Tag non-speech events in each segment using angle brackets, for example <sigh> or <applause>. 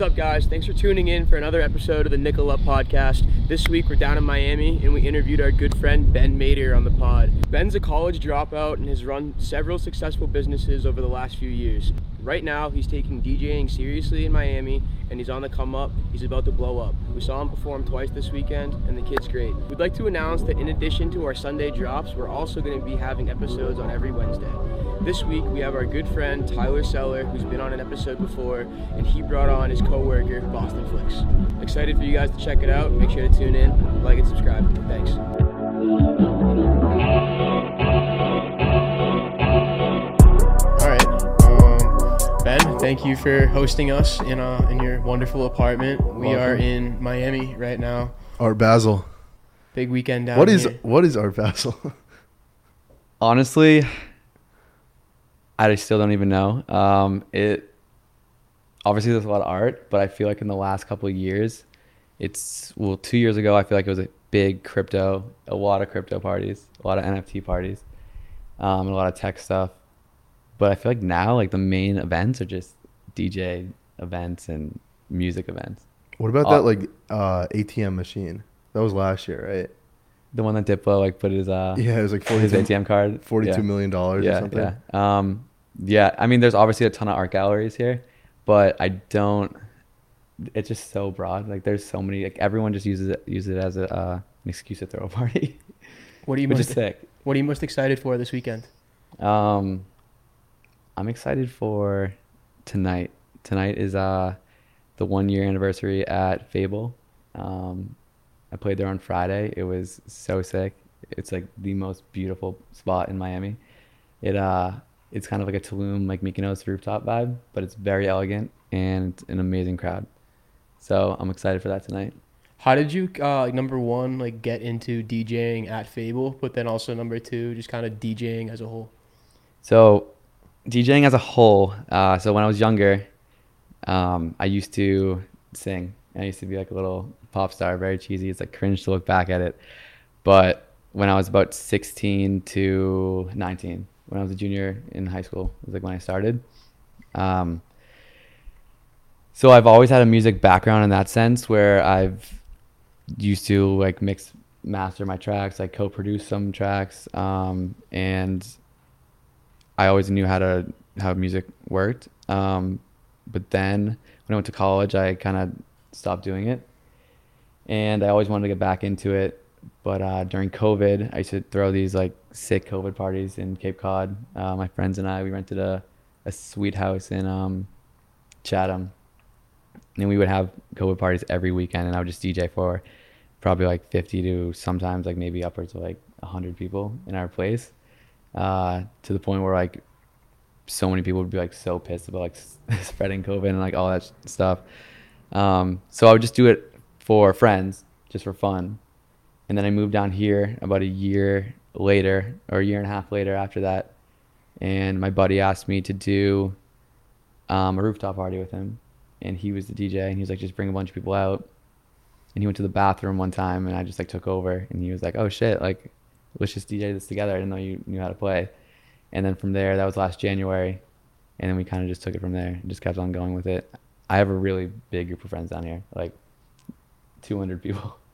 What's up, guys? Thanks for tuning in for another episode of the Nickel Up podcast. This week we're down in Miami and we interviewed our good friend Ben Mader on the pod. Ben's a college dropout and has run several successful businesses over the last few years. Right now, he's taking DJing seriously in Miami and he's on the come up. He's about to blow up. We saw him perform twice this weekend and the kid's great. We'd like to announce that in addition to our Sunday drops, we're also going to be having episodes on every Wednesday. This week we have our good friend Tyler Seller, who's been on an episode before, and he brought on his co-worker Boston Flicks. Excited for you guys to check it out. Make sure to tune in, like and subscribe. Thanks. All right, um, Ben. Thank you for hosting us in uh, in your wonderful apartment. We Welcome. are in Miami right now. Art Basel. Big weekend down What is here. what is Art Basel? <laughs> Honestly, I still don't even know. Um, it obviously there's a lot of art, but I feel like in the last couple of years, it's well, two years ago I feel like it was a big crypto, a lot of crypto parties, a lot of NFT parties, um, and a lot of tech stuff. But I feel like now like the main events are just DJ events and music events. what about Uh, that like uh, ATM machine? That was last year, right? The one that Diplo like put his uh Yeah, it was like his ATM card, 42 yeah. million dollars yeah, or something. Yeah. Um, yeah. I mean, there's obviously a ton of art galleries here, but I don't. It's just so broad. Like, there's so many. Like, everyone just uses it uses it as a uh, an excuse to throw a party, <laughs> What are you which most is sick. What are you most excited for this weekend? Um, I'm excited for tonight. Tonight is uh the one year anniversary at Fable. Um, I played there on Friday. It was so sick. It's like the most beautiful spot in Miami. It uh it's kind of like a Tulum like Mykonos rooftop vibe, but it's very elegant and it's an amazing crowd. So I'm excited for that tonight. How did you, uh, like, number one, like get into DJing at Fable, but then also number two, just kind of DJing as a whole? So, DJing as a whole. Uh, so when I was younger, um, I used to sing. I used to be like a little pop star, very cheesy. It's like cringe to look back at it. But when I was about 16 to 19, when I was a junior in high school, It was like when I started. Um, so I've always had a music background in that sense, where I've used to like mix, master my tracks, like co-produce some tracks, um, and I always knew how to how music worked. Um, but then when I went to college, I kind of stopped doing it, and I always wanted to get back into it. But uh, during COVID, I used to throw these like sick COVID parties in Cape Cod. Uh, my friends and I we rented a a sweet house in um, Chatham, and we would have COVID parties every weekend, and I would just DJ for probably like 50 to sometimes like maybe upwards of like 100 people in our place uh, to the point where like so many people would be like so pissed about like <laughs> spreading COVID and like all that sh- stuff. Um, so I would just do it for friends, just for fun. And then I moved down here about a year later or a year and a half later after that. And my buddy asked me to do um, a rooftop party with him. And he was the DJ and he was like, just bring a bunch of people out. And he went to the bathroom one time and I just like took over and he was like, oh shit, like let's just DJ this together. I didn't know you knew how to play. And then from there, that was last January. And then we kind of just took it from there and just kept on going with it. I have a really big group of friends down here, like 200 people. <laughs>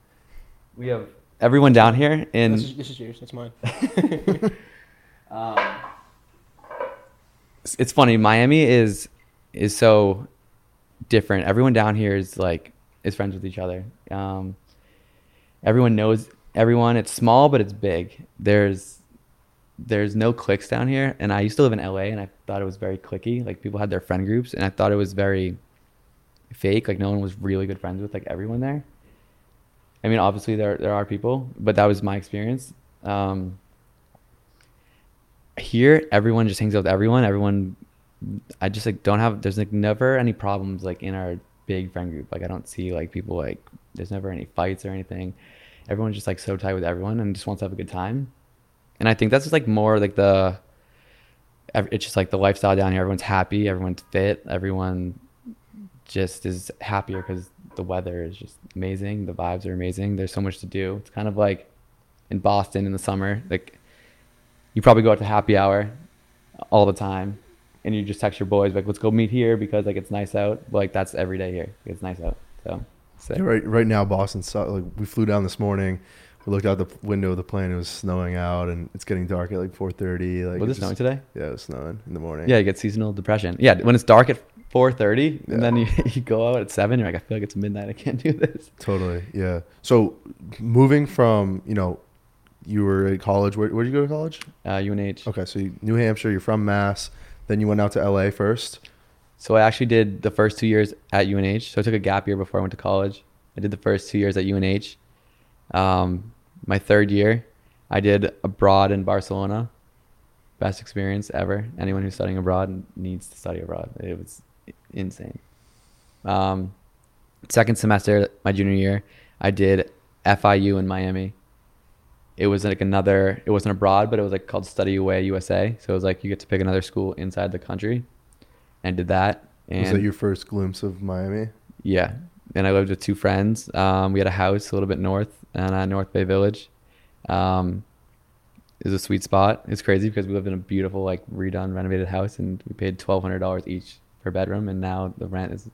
We have everyone down here in. this, is, this is yours. That's mine. <laughs> Um, it's- funny. Miami is is so different. Everyone down here is like is friends with each other. Um, everyone knows everyone. It's small, but it's big. There's there's no cliques down here, and I used to live in LA, and I thought it was very clicky. Like people had their friend groups, and I thought it was very fake. Like no one was really good friends with like everyone there. I mean, obviously there there are people, but that was my experience. Um, here everyone just hangs out with everyone. Everyone i just like don't have there's like never any problems like in our big friend group. Like i don't see like people like there's never any fights or anything. Everyone's just like so tight with everyone and just wants to have a good time. And i think that's just like more like the it's just like the lifestyle down here. Everyone's happy. Everyone's fit. Everyone just is happier because the weather is just amazing the vibes are amazing there's so much to do it's kind of like in boston in the summer like you probably go out to happy hour all the time and you just text your boys like, let's go meet here because like it's nice out. Like that's every day here. It's nice out. So. Yeah, right, right now, Boston. su- Like we flew down this morning. We looked out the window of the plane. It was snowing out, and it's getting dark at like 4:30. Like was it snowing today? Yeah, it was snowing in the morning. Yeah, you get seasonal depression. Yeah, when it's dark at 4:30 Yeah. and then you, <laughs> you go out at seven, you're like, I feel like it's midnight. I can't do this. totally. Yeah. So moving from you know, you were at college. Where where did you go to college? Uh, UNH. Okay, so you, New Hampshire. You're from Mass. Then you went out to LA first. So I actually did the first two years at UNH. So I took a gap year before I went to college. I did the first two years at UNH. Um, my third year, I did abroad in Barcelona. Best experience ever. Anyone who's studying abroad needs to study abroad. It was insane. Um, second semester, my junior year, I did FIU in Miami. It was like another. It wasn't abroad, but it was like called Study Away USA. So it was like you get to pick another school inside the country, and did that. And was that your first glimpse of Miami? yeah. And I lived with two friends. Um, we had a house a little bit north and uh, North Bay Village. Um, it was a sweet spot. It's crazy because we lived in a beautiful, like redone, renovated house, and we paid twelve hundred dollars each per bedroom, and now the rent is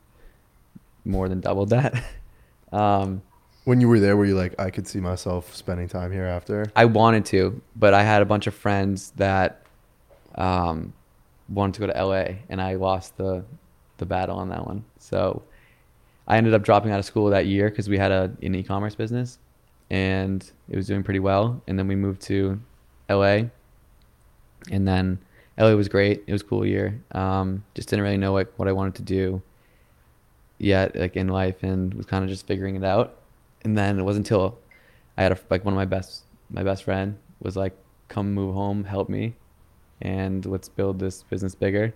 more than doubled that. <laughs> um, When you were there, were you like, I could see myself spending time here after? I wanted to, but I had a bunch of friends that um, wanted to go to LA, and I lost the the battle on that one. So I ended up dropping out of school that year because we had a an e-commerce business, and it was doing pretty well. And then we moved to LA, and then LA was great. It was a cool year. Um, just didn't really know like what I wanted to do yet, like in life, and was kind of just figuring it out. And then it wasn't until I had a, like one of my best my best friend was like, "Come move home, help me, and let's build this business bigger."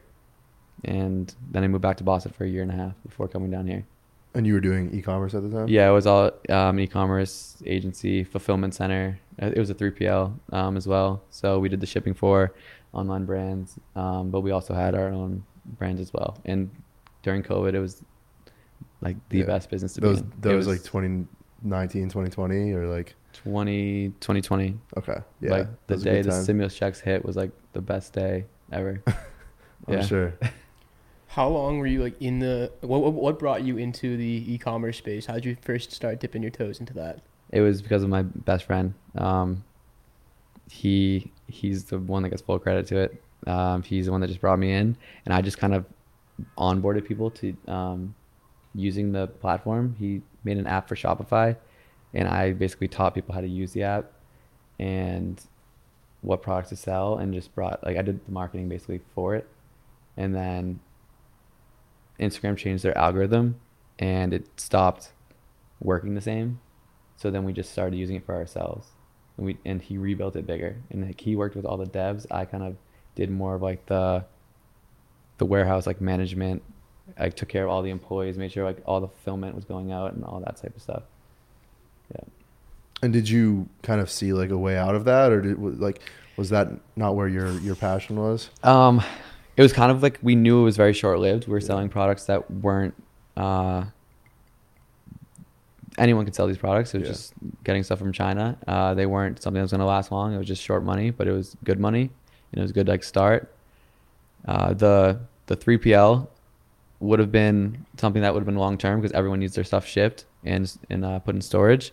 And then I moved back to Boston for a year and a half before coming down here. And you were doing e-commerce at the time. Yeah, it was all um, e-commerce agency, fulfillment center. Uh, It was a 3PL um, as well. So we did the shipping for online brands, um, but we also had our own brands as well. And during COVID, it was like the Yeah. best business to That was be in. that It was like 2019, 2020, or like 20, 2020. okay, yeah. like the that was a day the time. stimulus checks hit was like the best day ever. <laughs> I'm yeah. sure. <laughs> How long were you like in the? What what- what brought you into the e-commerce space? How did you first start dipping your toes into that? It was because of my best friend. Um, he he's the one that gets full credit to it. Um, he's the one that just brought me in, and I just kind of onboarded people to um, using the platform. He made an app for Shopify, and I basically taught people how to use the app and what products to sell, and just brought like I did the marketing basically for it, and then Instagram changed their algorithm, and it stopped working the same. So then we just started using it for ourselves, and we and he rebuilt it bigger. And like he worked with all the devs. I kind of did more of like the the warehouse like management. I took care of all the employees, made sure like all the fulfillment was going out and all that type of stuff. Yeah. And did you kind of see like a way out of that, or did like was that not where your your passion was? Um, it was kind of like we knew it was very short lived. We were selling products that weren't. Uh, anyone could sell these products. It was Yeah. just getting stuff from China. Uh, they weren't something that was going to last long. It was just short money, but it was good money, and it was good like start. Uh, the the three PL would have been something that would have been long term because everyone needs their stuff shipped and and uh, put in storage.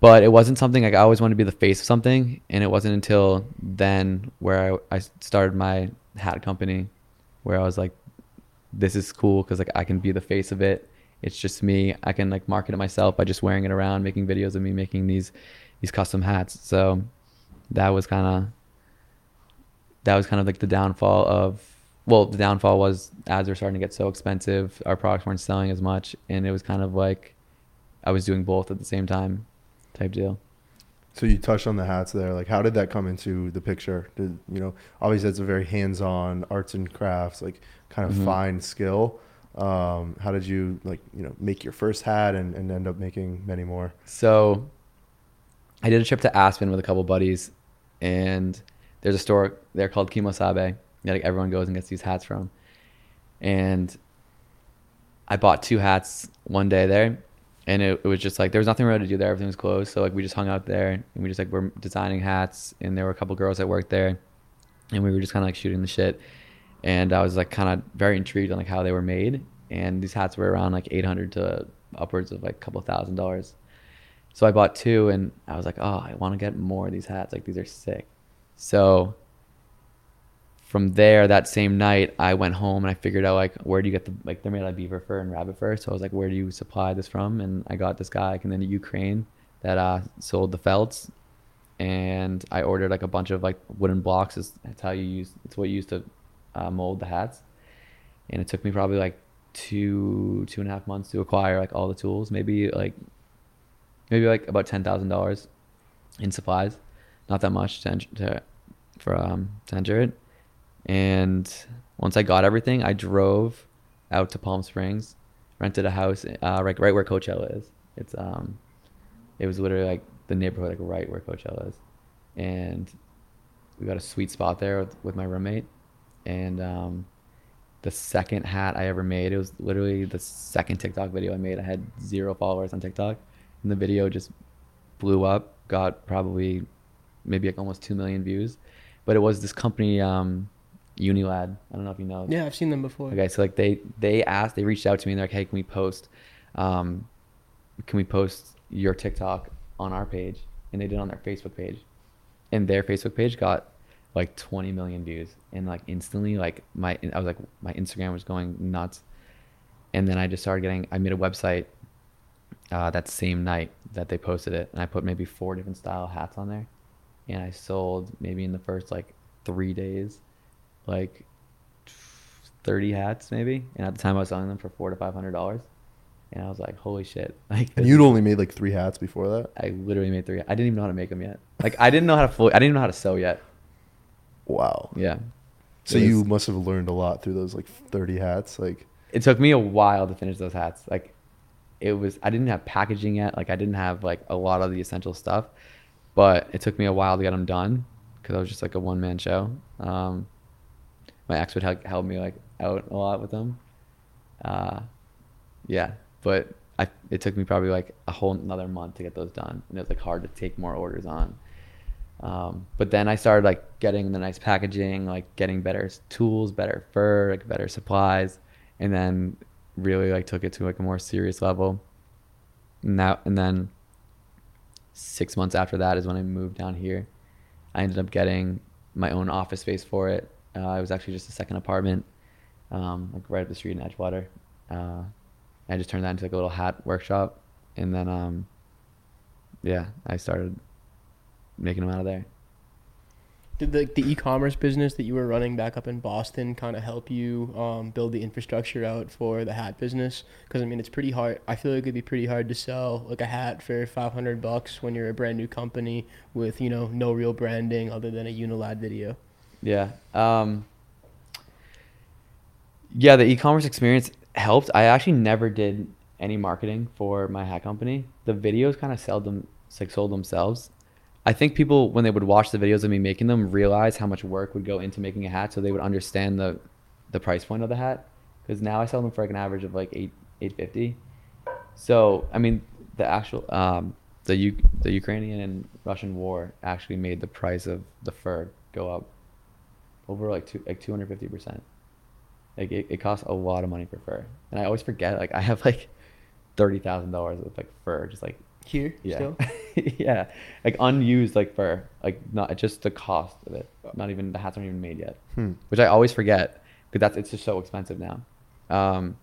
But it wasn't something like I always wanted to be the face of something, and it wasn't until then where I, I started my hat company, where I was like, "This is cool because like I can be the face of it. It's just me. I can like market it myself by just wearing it around, making videos of me making these these custom hats." So that was kind of that was kind of like the downfall of well the downfall was ads were starting to get so expensive our products weren't selling as much and it was kind of like i was doing both at the same time type deal So you touched on the hats there. Like, how did that come into the picture? Did you know? Obviously, it's a very hands-on arts and crafts, like kind of Mhm. fine skill. Um, how did you like you know make your first hat and, and end up making many more? so i did a trip to aspen with a couple buddies and there's a store there called Kemo Sabe that like everyone goes and gets these hats from. And i bought two hats one day there and it, it was just like there was nothing really to do there. Everything was closed. So like we just hung out there and we just like were designing hats and there were a couple girls that worked there and we were just kind of like shooting the shit and I was like kind of very intrigued on like how they were made. And these hats were around like 800 to upwards of like a couple thousand dollars. So I bought two, and I was like, oh, I want to get more of these hats. Like these are sick. So from there, that same night, I went home and I figured out like where do you get the like they're made out of beaver fur and rabbit fur. So I was like, where do you supply this from? And I got this guy like, in the Ukraine that uh, sold the felts, and I ordered like a bunch of like wooden blocks. It's, it's how you use. It's what you use to uh, mold the hats, and it took me probably like two two and a half months to acquire like all the tools. Maybe like maybe like about ten thousand dollars in supplies. Not that much to, to for um to enter it. And once I got everything, I drove out to Palm Springs, rented a house uh, right right where Coachella is. It's um, it was literally like the neighborhood like right where Coachella is, and we got a sweet spot there with, with my roommate, and um, the second hat I ever made, it was literally the second TikTok video I made. I had zero followers on TikTok, and the video just blew up. Got probably maybe like almost two million views, but it was this company. Um, Unilad. I don't know if you know. Yeah, I've seen them before. Okay, so like they they asked, they reached out to me and they're like, hey, can we post, um, can we post your TikTok on our page? And they did on their Facebook page, and their Facebook page got like 20 million views, and like instantly, like my I was like my Instagram was going nuts, and then I just started getting. I made a website uh, that same night that they posted it, and I put maybe four different style hats on there, and I sold maybe in the first like three days like 30 hats maybe and at the time i was selling them for four to five hundred dollars and i was like holy shit <laughs> like And you'd only made like three hats before that. i literally made three i didn't even know how to make them yet like i didn't know how to fully i didn't even know how to sew yet Wow. yeah. So It you must have learned a lot through those like 30 hats. Like, it took me a while to finish those hats. Like it was i didn't have packaging yet. Like i didn't have like a lot of the essential stuff but it took me a while to get them done because i was just like a one-man show. Um, my ex would help, help me like out a lot with them uh, yeah but I, it took me probably like a whole another month to get those done and it was like hard to take more orders on um, but then I started like getting the nice packaging, like getting better tools, better fur, like better supplies, and then really like took it to like a more serious level. And and then six months after that is when I moved down here. I ended up getting my own office space for it. Uh, it was actually just a second apartment, um, like right up the street in Edgewater. Uh, I just turned that into like a little hat workshop, and then um, yeah, I started making them out of there. Did the, the e-commerce business that you were running back up in Boston kind of help you um, build the infrastructure out for the hat business? Because I mean, it's pretty hard. I feel like it'd be pretty hard to sell like a hat for 500 bucks when you're a brand new company with you know no real branding other than a Unilad video. Yeah. Um, yeah, the e-commerce experience helped. I actually never did any marketing for my hat company. The videos kind of sold them, like sold themselves. I think people when they would watch the videos of me making them realize how much work would go into making a hat, so they would understand the the price point of the hat. Because now I sell them for like an average of like eight eight fifty. So I mean, the actual um, the U- the Ukrainian and Russian war actually made the price of the fur go up over like two like two hundred fifty percent. Like it, it costs a lot of money for fur, and I always forget. Like I have like thirty thousand dollars of like fur, just like Here, yeah, still. <laughs> yeah, like unused like for like not just the cost of it. Not even the hats aren't even made yet, Hmm. which I always forget because that's it's just so expensive now. Um,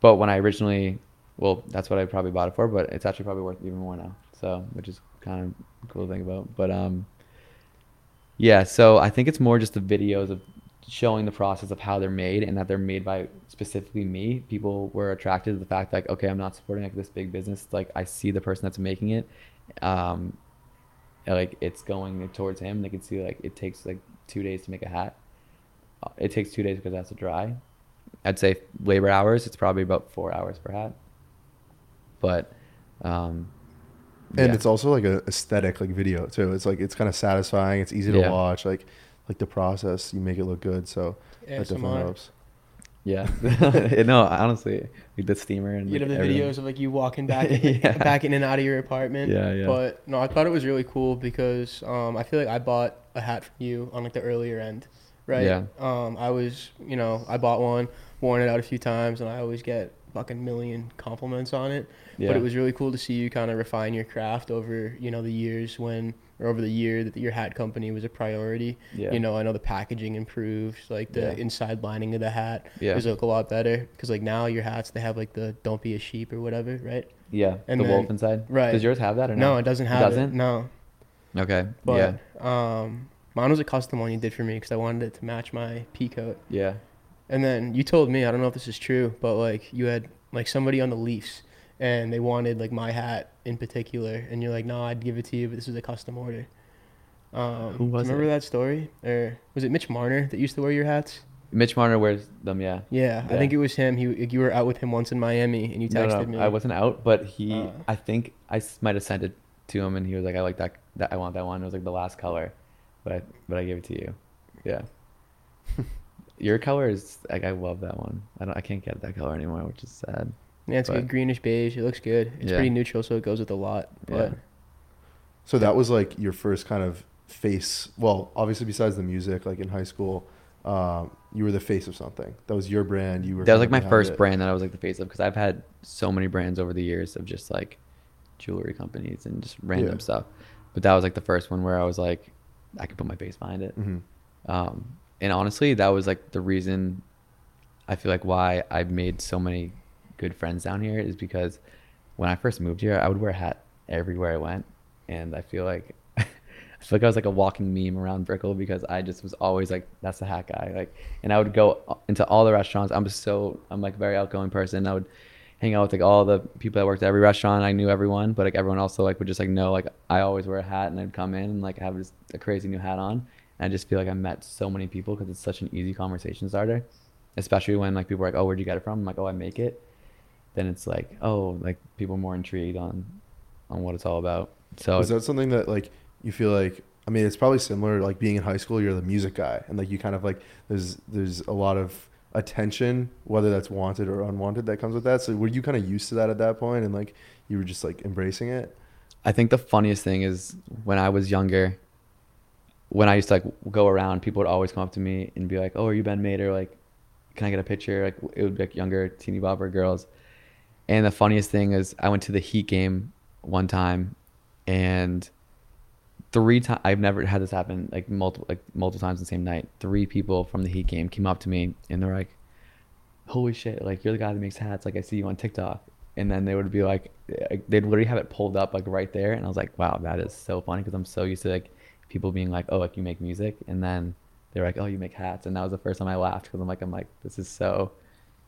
but when I originally, well, that's what I probably bought it for, but it's actually probably worth even more now. So, which is kind of cool to think about. But um, yeah, so I think it's more just the videos of showing the process of how they're made and that they're made by specifically me. People were attracted to the fact like, okay, I'm not supporting like this big business. Like I see the person that's making it. Um, like it's going towards him. They can see like it takes like two days to make a hat. It takes two days because it has to dry. I'd say labor hours. It's probably about four hours per hat. But, um, and yeah. it's also like a aesthetic like video too. It's like it's kind of satisfying. It's easy to Yeah. watch. Like like the process, you make it look good. So that definitely ASMR. helps. Yeah. <laughs> <laughs> no, honestly, like the steamer and You'd like, have the everything. videos of like you walking back, <laughs> Yeah. back in and out of your apartment. Yeah, yeah. But no, I thought it was really cool because um, I feel like I bought a hat from you on like the earlier end, right? Yeah. Um, I was, you know, I bought one, worn it out a few times, and I always get fucking million compliments on it. Yeah. But it was really cool to see you kind of refine your craft over, you know, the years when, or over the year that your hat company was a priority. Yeah. You know, I know the packaging improved, like the Yeah. inside lining of the hat Yeah. was like a lot better. Because like now your hats, they have like the "Don't be a sheep" or whatever, right? Yeah. And the then- wolf inside. right. Does yours have that or No, no? it doesn't have it. doesn't? No, Okay. but yeah. um, mine was a custom one you did for me because I wanted it to match my pea coat. Yeah. And then you told me, I don't know if this is true, but like you had like somebody on the Leafs and they wanted like my hat in particular, and you're like, no, I'd give it to you, but this was a custom order. Um, Who was remember it? that story? Or was it Mitch Marner that used to wear your hats? Mitch Marner wears them. Yeah. Yeah, I think it was him. He you were out with him once in Miami, and you texted no, me. I wasn't out, but he. Uh. I think I might have sent it to him, and he was like, "I like that. That I want that one." It was like the last color, but I but I gave it to you. Yeah. <laughs> Your color is like I love that one. I don't. I can't get that color anymore, which is sad. Yeah, it's but- good greenish beige. It looks good. It's Yeah. pretty neutral, so it goes with a lot. But Yeah. So that was like your first kind of face. Well, obviously, besides the music, like in high school, um, you were the face of something. That was your brand. You were. That was like my first it. brand that I was like the face of because I've had so many brands over the years of just like jewelry companies and just random Yeah. stuff. But that was like the first one where I was like, I could put my face behind it. Mhm. Um, and honestly, that was like the reason I feel like why I've made so many good friends down here is because when I first moved here, I would wear a hat everywhere I went, and I feel like <laughs> I feel like I was like a walking meme around Brickell because I just was always like that's the hat guy, like, and I would go into all the restaurants. I'm so I'm like a very outgoing person. I would hang out with like all the people that worked at every restaurant. I knew everyone, but like everyone also like would just like know like I always wear a hat and I'd come in and like have just a crazy new hat on. And I just feel like I met so many people because it's such an easy conversation starter, especially when like people are like, "Oh, where'd you get it from?" I'm like, "Oh, I make it." Then it's like, oh, like people are more intrigued on on what it's all about. So is that something that like you feel like? I mean, it's probably similar. Like being in high school, you're the music guy, and like you kind of like there's there's a lot of attention, whether that's wanted or unwanted, that comes with that. So were you kind of used to that at that point, and like you were just like embracing it? I think the funniest thing is when I was younger, when I used to like go around, people would always come up to me and be like, "Oh, are you Ben Mader? Like, can I get a picture?" Like it would be like younger teeny bopper girls. And the funniest thing is, I went to the Heat game one time, and three times I've never had this happen like multiple like multiple times in the same night. Three people from the Heat game came up to me and they're like, "Holy shit! Like you're the guy that makes hats. Like I see you on TikTok." And then they would be like, like, they'd literally have it pulled up like right there, and I was like, "Wow, that is so funny," because I'm so used to like people being like, "Oh, like you make music," and then they're like, "Oh, you make hats," and that was the first time I laughed because I'm like, I'm like, this is so,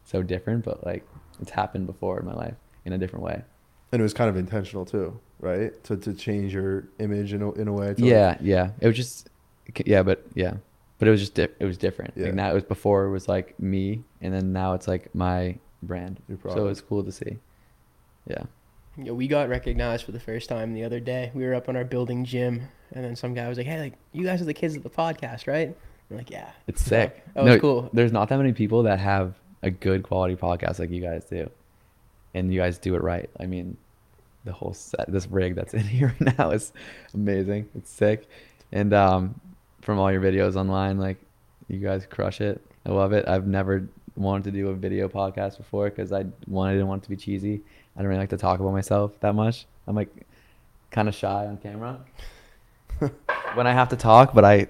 so different, but like it's happened before in my life in a different way. And it was kind of intentional too, right? To to change your image in a, in a way. To yeah, yeah. It was just, yeah, but yeah, but it was just di- it was different. Yeah. Like now it was before it was like me, and then now it's like my brand. So product. it's cool to see. Yeah. Yeah, we got recognized for the first time the other day. We were up on our building gym, and then some guy was like, "Hey, like you guys are the kids of the podcast, right?" We're like, "Yeah." It's sick. <laughs> Oh, that was cool. There's not that many people that have a good quality podcast like you guys do, and you guys do it right. I mean, the whole set, this rig that's <laughs> in here right now is amazing. It's sick, and um, from all your videos online, like you guys crush it. I love it. I've never wanted to do a video podcast before because I I didn't want it to be cheesy. I don't really like to talk about myself that much. I'm like kind of shy on camera <laughs> when I have to talk, but I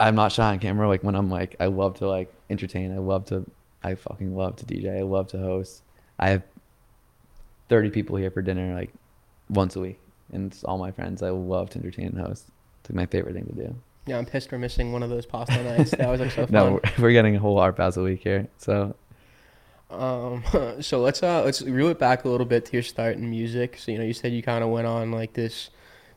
I'm not shy on camera. Like when I'm like, I love to like entertain. I love to, I fucking love to DJ. I love to host. I have 30 people here for dinner like once a week, and it's all my friends. I love to entertain and host. It's like my favorite thing to do. Yeah, I'm pissed we're missing one of those pasta nights. That was like so <laughs> fun. no, we're, getting a whole Art Basel week here. So Um, <laughs> so let's uh let's reel it back a little bit to your start in music. So you know, you said you kind of went on like this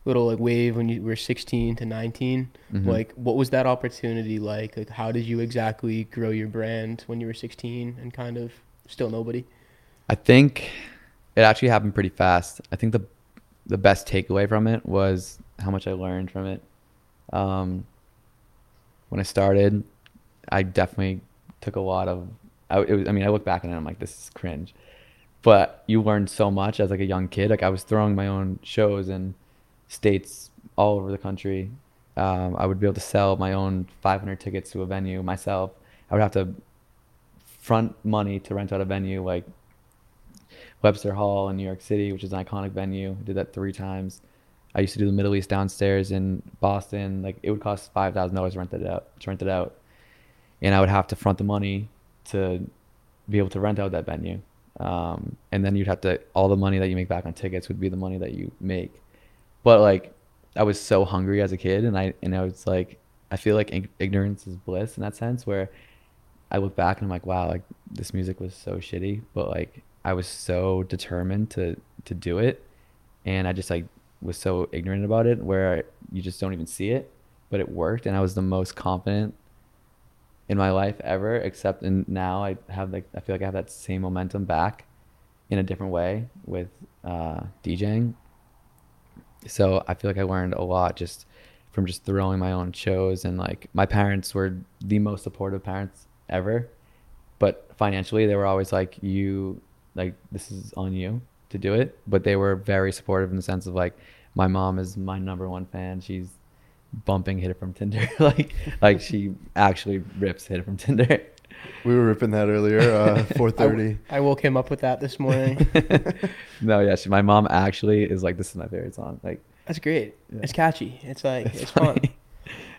little like wave when you were 16 to 19. mhm. Like, what was that opportunity like? Like, how did you exactly grow your brand when you were 16 and kind of still nobody? I think it actually happened pretty fast. I think the the best takeaway from it was how much I learned from it. Um, when I started, I definitely took a lot of. I, it was, I mean, I look back on it, I'm like, this is cringe, but you learn so much as like a young kid. Like I was throwing my own shows in states all over the country, um, I would be able to sell my own 500 tickets to a venue myself. I would have to front money to rent out a venue like Webster Hall in New York City, which is an iconic venue. I Did that three times. I used to do the Middle East downstairs in Boston. Like it would cost five thousand dollars to rent it out. To rent it out, and I would have to front the money to be able to rent out that venue. Um, and then you'd have to all the money that you make back on tickets would be the money that you make. But like I was so hungry as a kid, and I and I was like, I feel like ignorance is bliss in that sense, where I look back and I'm like, wow, like this music was so shitty, but like I was so determined to to do it, and I just like was so ignorant about it, where you just don't even see it, but it worked, and I was the most confident in my life ever. Except and now I have like I feel like I have that same momentum back in a different way with uh, DJing. So I feel like I learned a lot just from just throwing my own shows and like my parents were the most supportive parents ever but financially they were always like you like this is on you to do it but they were very supportive in the sense of like my mom is my number one fan. She's bumping hit it from tinder. <laughs> Like like she actually rips hit it from tinder We were ripping that earlier. Uh, <laughs> four thirty. I woke him up with that this morning. <laughs> no yeah she, my mom actually is like this is my favorite song like That's great. Yeah. It's catchy. It's like it's, <laughs> it's fun. funny.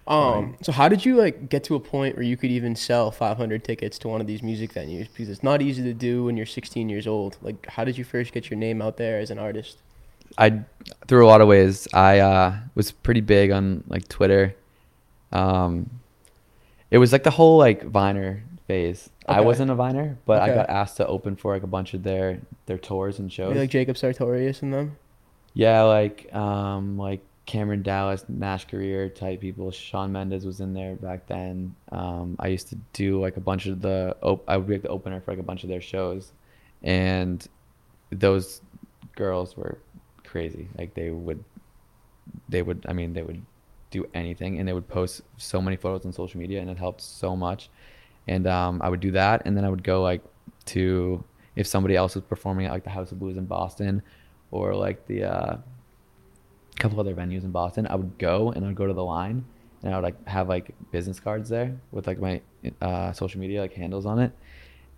Um, so how did you like get to a point where you could even sell 500 tickets to one of these music venues? Because it's not easy to do when you're 16 years old. Like, how did you first get your name out there as an artist? I through a lot of ways. I uh, was pretty big on like Twitter. Um, it was like the whole like Viner phase. I wasn't a Viner, but I got asked to open for like a bunch of their their tours and shows. Maybe like Jacob Sartorius and them. yeah, like um, like Cameron Dallas, Nash Grier type people. Shawn Mendes was in there back then. Um, I used to do like a bunch of the. Op- I would be like the opener for like a bunch of their shows, and those girls were crazy. Like they would, they would. I mean, they would do anything, and they would post so many photos on social media, and it helped so much. And um, I would do that, and then I would go like to if somebody else was performing at like the House of Blues in Boston, or like the uh, couple other venues in Boston, I would go and I'd go to the line, and I would like have like business cards there with like my uh, social media like handles on it,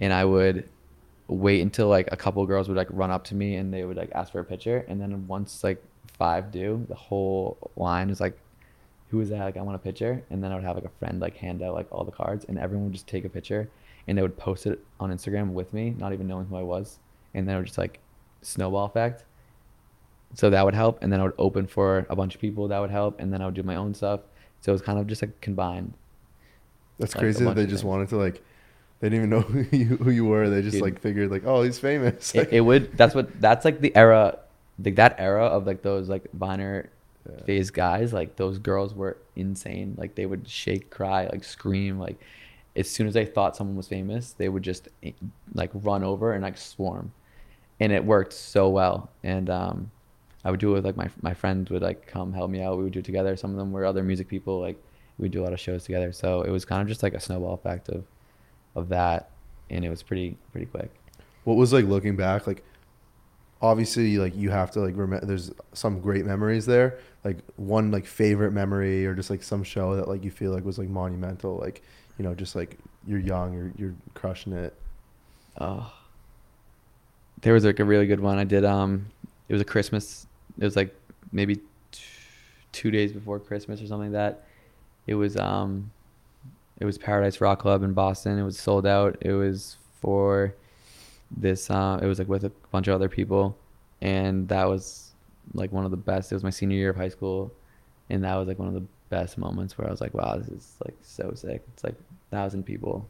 and I would wait until like a couple girls would like run up to me and they would like ask for a picture, and then once like five do, the whole line is like, "Who is that? Like I want a picture," and then I would have like a friend like hand out like all the cards, and everyone would just take a picture, and they would post it on Instagram with me, not even knowing who I was, and then it would just like snowball effect so that would help and then i would open for a bunch of people that would help and then i would do my own stuff so it was kind of just like combined That's like, crazy that they just things. wanted to like. They didn't even know <laughs> who you, who you were. They just Dude. like figured like, oh, he's famous. it, it would that's what that's like the era like that era of like those like viner. Phase guys like those girls were insane. Like they would shake cry like scream. Like as soon as they thought someone was famous they would just eh, like run over and like swarm. And it worked so well. And um i would do it with like my my friends would like come help me out. We would do it together. Some of them were other music people. Like we'd do a lot of shows together. So it was kind of just like a snowball effect of of that. And it was pretty pretty quick. What was like looking back like obviously like you have to like remember there's some great memories there like one like favorite memory or just like some show that like you feel like was like monumental like you know just like you're young you're, you're crushing it Oh, there was like a really good one. I did. Um, it was a Christmas. It was like maybe t- two days before Christmas or something like that. It was um, it was Paradise Rock Club in Boston. It was sold out. It was for this. Uh, it was like with a bunch of other people, and that was like one of the best. It was my senior year of high school, and that was like one of the best moments where I was like, wow, this is like so sick. It's like thousand people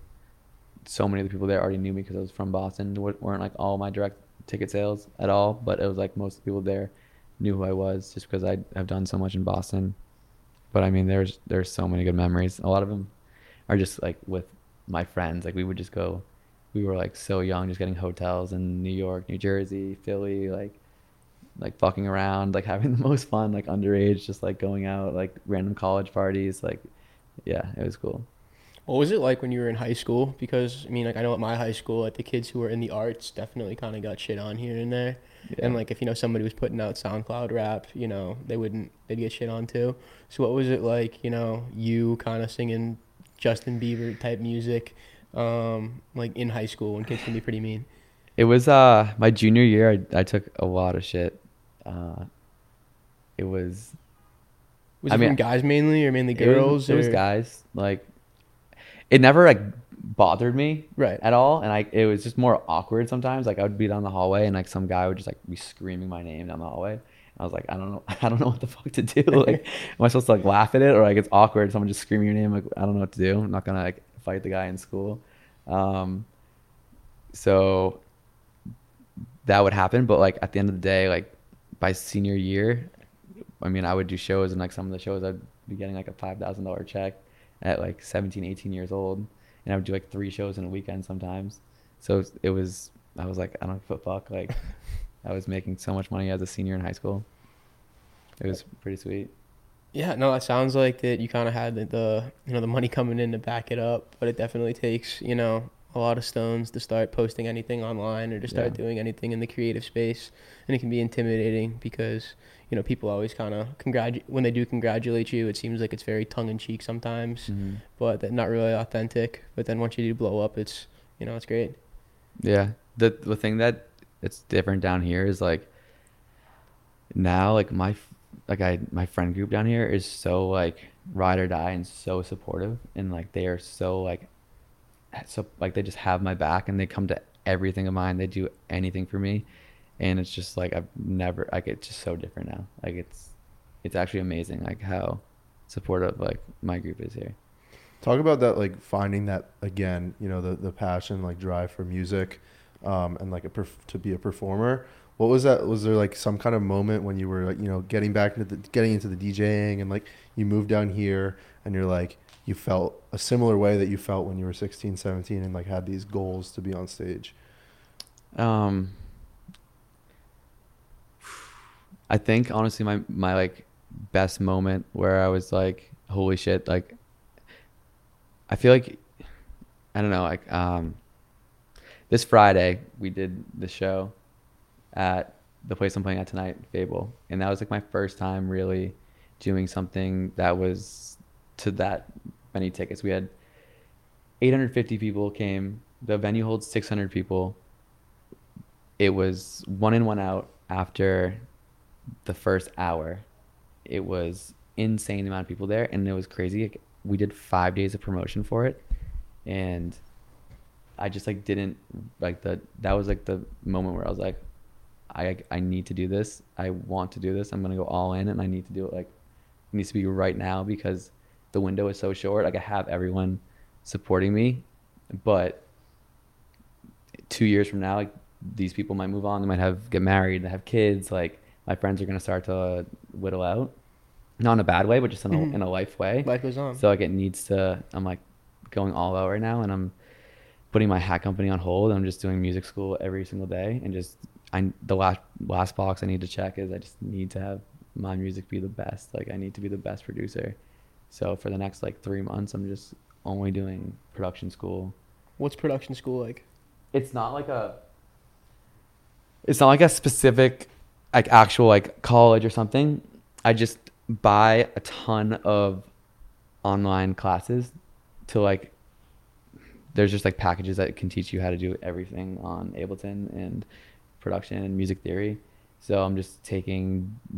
so many of the people there already knew me because I was from Boston. Weren't like all my direct ticket sales at all, but it was like most people there knew who I was just because I have done so much in Boston. But I mean, there's there's so many good memories. A lot of them are just like with my friends. Like we would just go. We were like so young, just getting hotels in New York, New Jersey, Philly, like like fucking around, like <laughs> having the most fun, like underage, just like going out, like random college parties. Like, yeah, it was cool. What was it like when you were in high school? Because I mean, like I know at my high school, like the kids who were in the arts definitely kind of got shit on here and there. And like if you know somebody was putting out SoundCloud rap, you know they wouldn't they'd get shit on too. So what was it like? You know, you kind of singing Justin Bieber type music, um, like in high school when kids can be pretty mean. It was uh my junior year. I, I took a lot of shit. Uh, it was Was I it mean, from guys mainly or mainly it was- girls? It was, guys. Like it never like bothered me Right. at all, and I it was just more awkward sometimes. Like I would be down the hallway, and like some guy would just like be screaming my name down the hallway. And I was like, I don't know, <laughs> I don't know what the fuck to do. Like, <laughs> am I supposed to like laugh at it or like it's awkward? Someone just screaming your name. Like I don't know what to do. I'm not gonna like fight the guy in school. Um, so that would happen, but like at the end of the day, like by senior year, I mean, I would do shows, and like some of the shows, I'd be getting like a five thousand dollar check at like 17, 18 years old, and I would do like three shows in a weekend sometimes. So it was, I was like, I don't give a fuck. Like, <laughs> I was making so much money as a senior in high school. It was pretty sweet. Yeah, no, it sounds like that you kind of had the, the you know the money coming in to back it up, but it definitely takes you know a lot of stones to start posting anything online or to start Yeah. doing anything in the creative space, and it can be intimidating because you know people always kind of congratu- when they do congratulate you, it seems like it's very tongue in cheek sometimes, Mm-hmm. but that not really authentic. But then once you do blow up, it's you know it's great. Yeah. The the thing that it's different down here is like now like my like I my friend group down here is so like ride or die and so supportive and like they are so like so like they just have my back and they come to everything of mine. They do anything for me. And it's just like I've never like it's just so different now. Like it's it's actually amazing like how supportive like my group is here. Talk about that, like finding that again. You know, the the passion, like drive for music, um, and like a perf- to be a performer. What was that? Was there like some kind of moment when you were like, you know, getting back into the getting into the DJing, and like you moved down here, and you're like, you felt a similar way that you felt when you were 16, 17, and like had these goals to be on stage. Um, I think honestly, my my like best moment where I was like, holy shit! Like, I feel like I don't know. Like, um, this Friday we did the show at the place I'm playing at tonight, Fable, and that was like my first time really doing something that was to that many tickets. We had 850 people came. The venue holds 600 people it was one in one out after the first hour it was insane amount of people there and it was crazy we did five days of promotion for it and i just like didn't like the that was like the moment where i was like i i need to do this i want to do this i'm gonna go all in and i need to do it like it needs to be right now because the window is so short like i have everyone supporting me but two years from now, like these people might move on. They might have get married, they have kids. Like my friends are gonna start to whittle out, not in a bad way, but just in a Mhm. in a life way. Life goes on. So like it needs to. I'm like going all out right now, and I'm putting my hat company on hold. I'm just doing music school every single day, and just I the last last box I need to check is I just need to have my music be the best. Like I need to be the best producer. So for the next like three months, I'm just only doing production school What's production school like? it's not like a it's not like a specific like actual like college or something i just buy a ton of online classes to like there's just like packages that can teach you how to do everything on ableton and production and music theory. So i'm just taking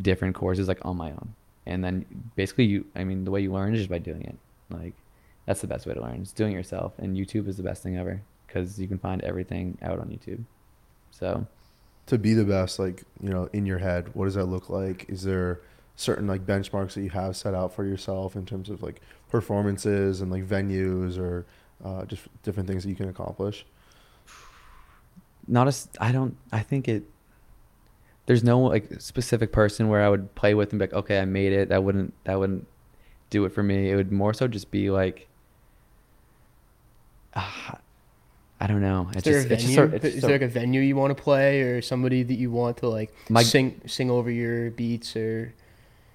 different courses like on my own. And then basically you i mean the way you learn is just by doing it. Like that's the best way to learn. It's doing it yourself. And youtube is the best thing ever because you can find everything out on youtube. So To be the best, like you know, in your head, what does that look like? Is there certain like benchmarks that you have set out for yourself in terms of like performances and like venues or uh, just different things that you can accomplish? Not a I don't I think it there's no like specific person where I would play with and be like, okay, I made it. That wouldn't that wouldn't do it for me. It would more so just be like ah, I don't know. Is there just, a it's venue? just it's is there like a venue you want to play, or somebody that you want to like My- sing sing over your beats, or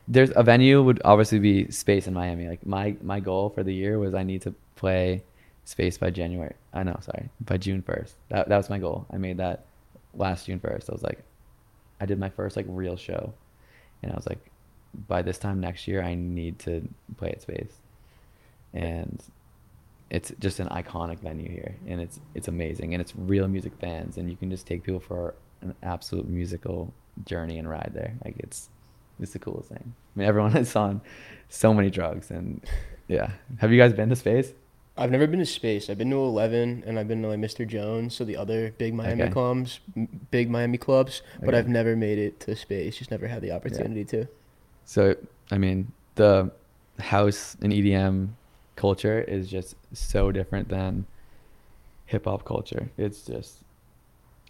there's a venue would obviously be space in Miami. Like my my goal for the year was I need to play space by January. I know, sorry, by June first. That that was my goal. I made that last June first. I was like, I did my first like real show, and I was like, by this time next year, I need to play at space, and it's just an iconic venue here, and it's it's amazing, and it's real music fans, and you can just take people for an absolute musical journey and ride there. Like it's it's the coolest thing. I mean, everyone <laughs> is on so many drugs, and yeah. Have you guys been to space? I've never been to space. I've been to Eleven, and I've been to like Mr. Jones, so the other big Miami Okay. clubs, big Miami clubs. But Okay. I've never made it to space. Just never had the opportunity to. So I mean, the house and EDM culture is just so different than hip hop culture. It's just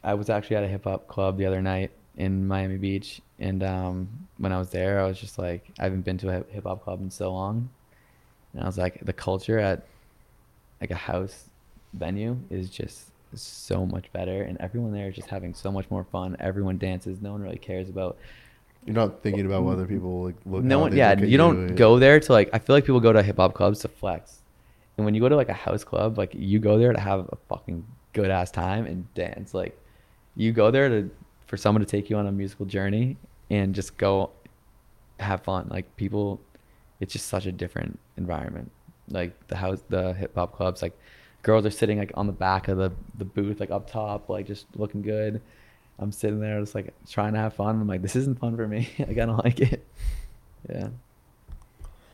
I was actually at a hip hop club the other night in Miami Beach, and um, when I was there, I was just like, I haven't been to a hip hop club in so long, and I was like, the culture at like a house venue is just so much better, and everyone there is just having so much more fun. Everyone dances. No one really cares about You're not thinking about whether people like look. no one yeah you don't and- go there to like i feel like people go to hip-hop clubs to flex and when you go to like a house club like you go there to have a fucking good ass time and dance like you go there to for someone to take you on a musical journey and just go have fun like people it's just such a different environment like the house the hip-hop clubs like girls are sitting like on the back of the the booth like up top like just looking good. I'm sitting there just like trying to have fun. I'm like this isn't fun for me. Like <laughs> i don't like it. Yeah.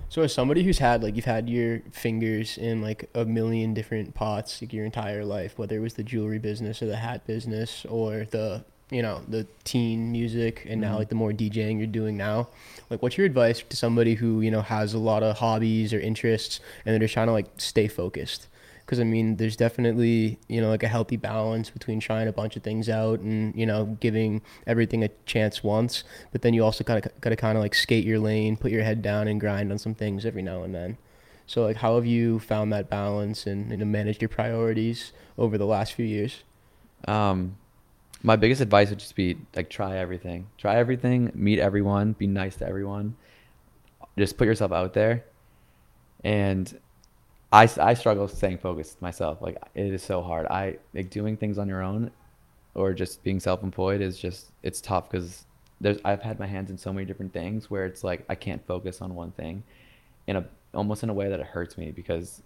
So as somebody who's had like you've had your fingers in like a million different pots like your entire life, whether it was the jewelry business or the hat business or the you know the teen music and now Mhm. like the more DJing you're doing now, like what's your advice to somebody who you know has a lot of hobbies or interests and they're just trying to like stay focused? Because I mean, there's definitely you know like a healthy balance between trying a bunch of things out and you know giving everything a chance once, but then you also kind of got to kind of like skate your lane, put your head down, and grind on some things every now and then. So like, how have you found that balance and, and managed your priorities over the last few years? Um, my biggest advice would just be like try everything. Try everything. Meet everyone. Be nice to everyone. Just put yourself out there. And I, I struggle staying focused myself. Like it is so hard. I like doing things on your own, or just being self-employed is just it's tough because there's I've had my hands in so many different things where it's like I can't focus on one thing, in a almost in a way that it hurts me because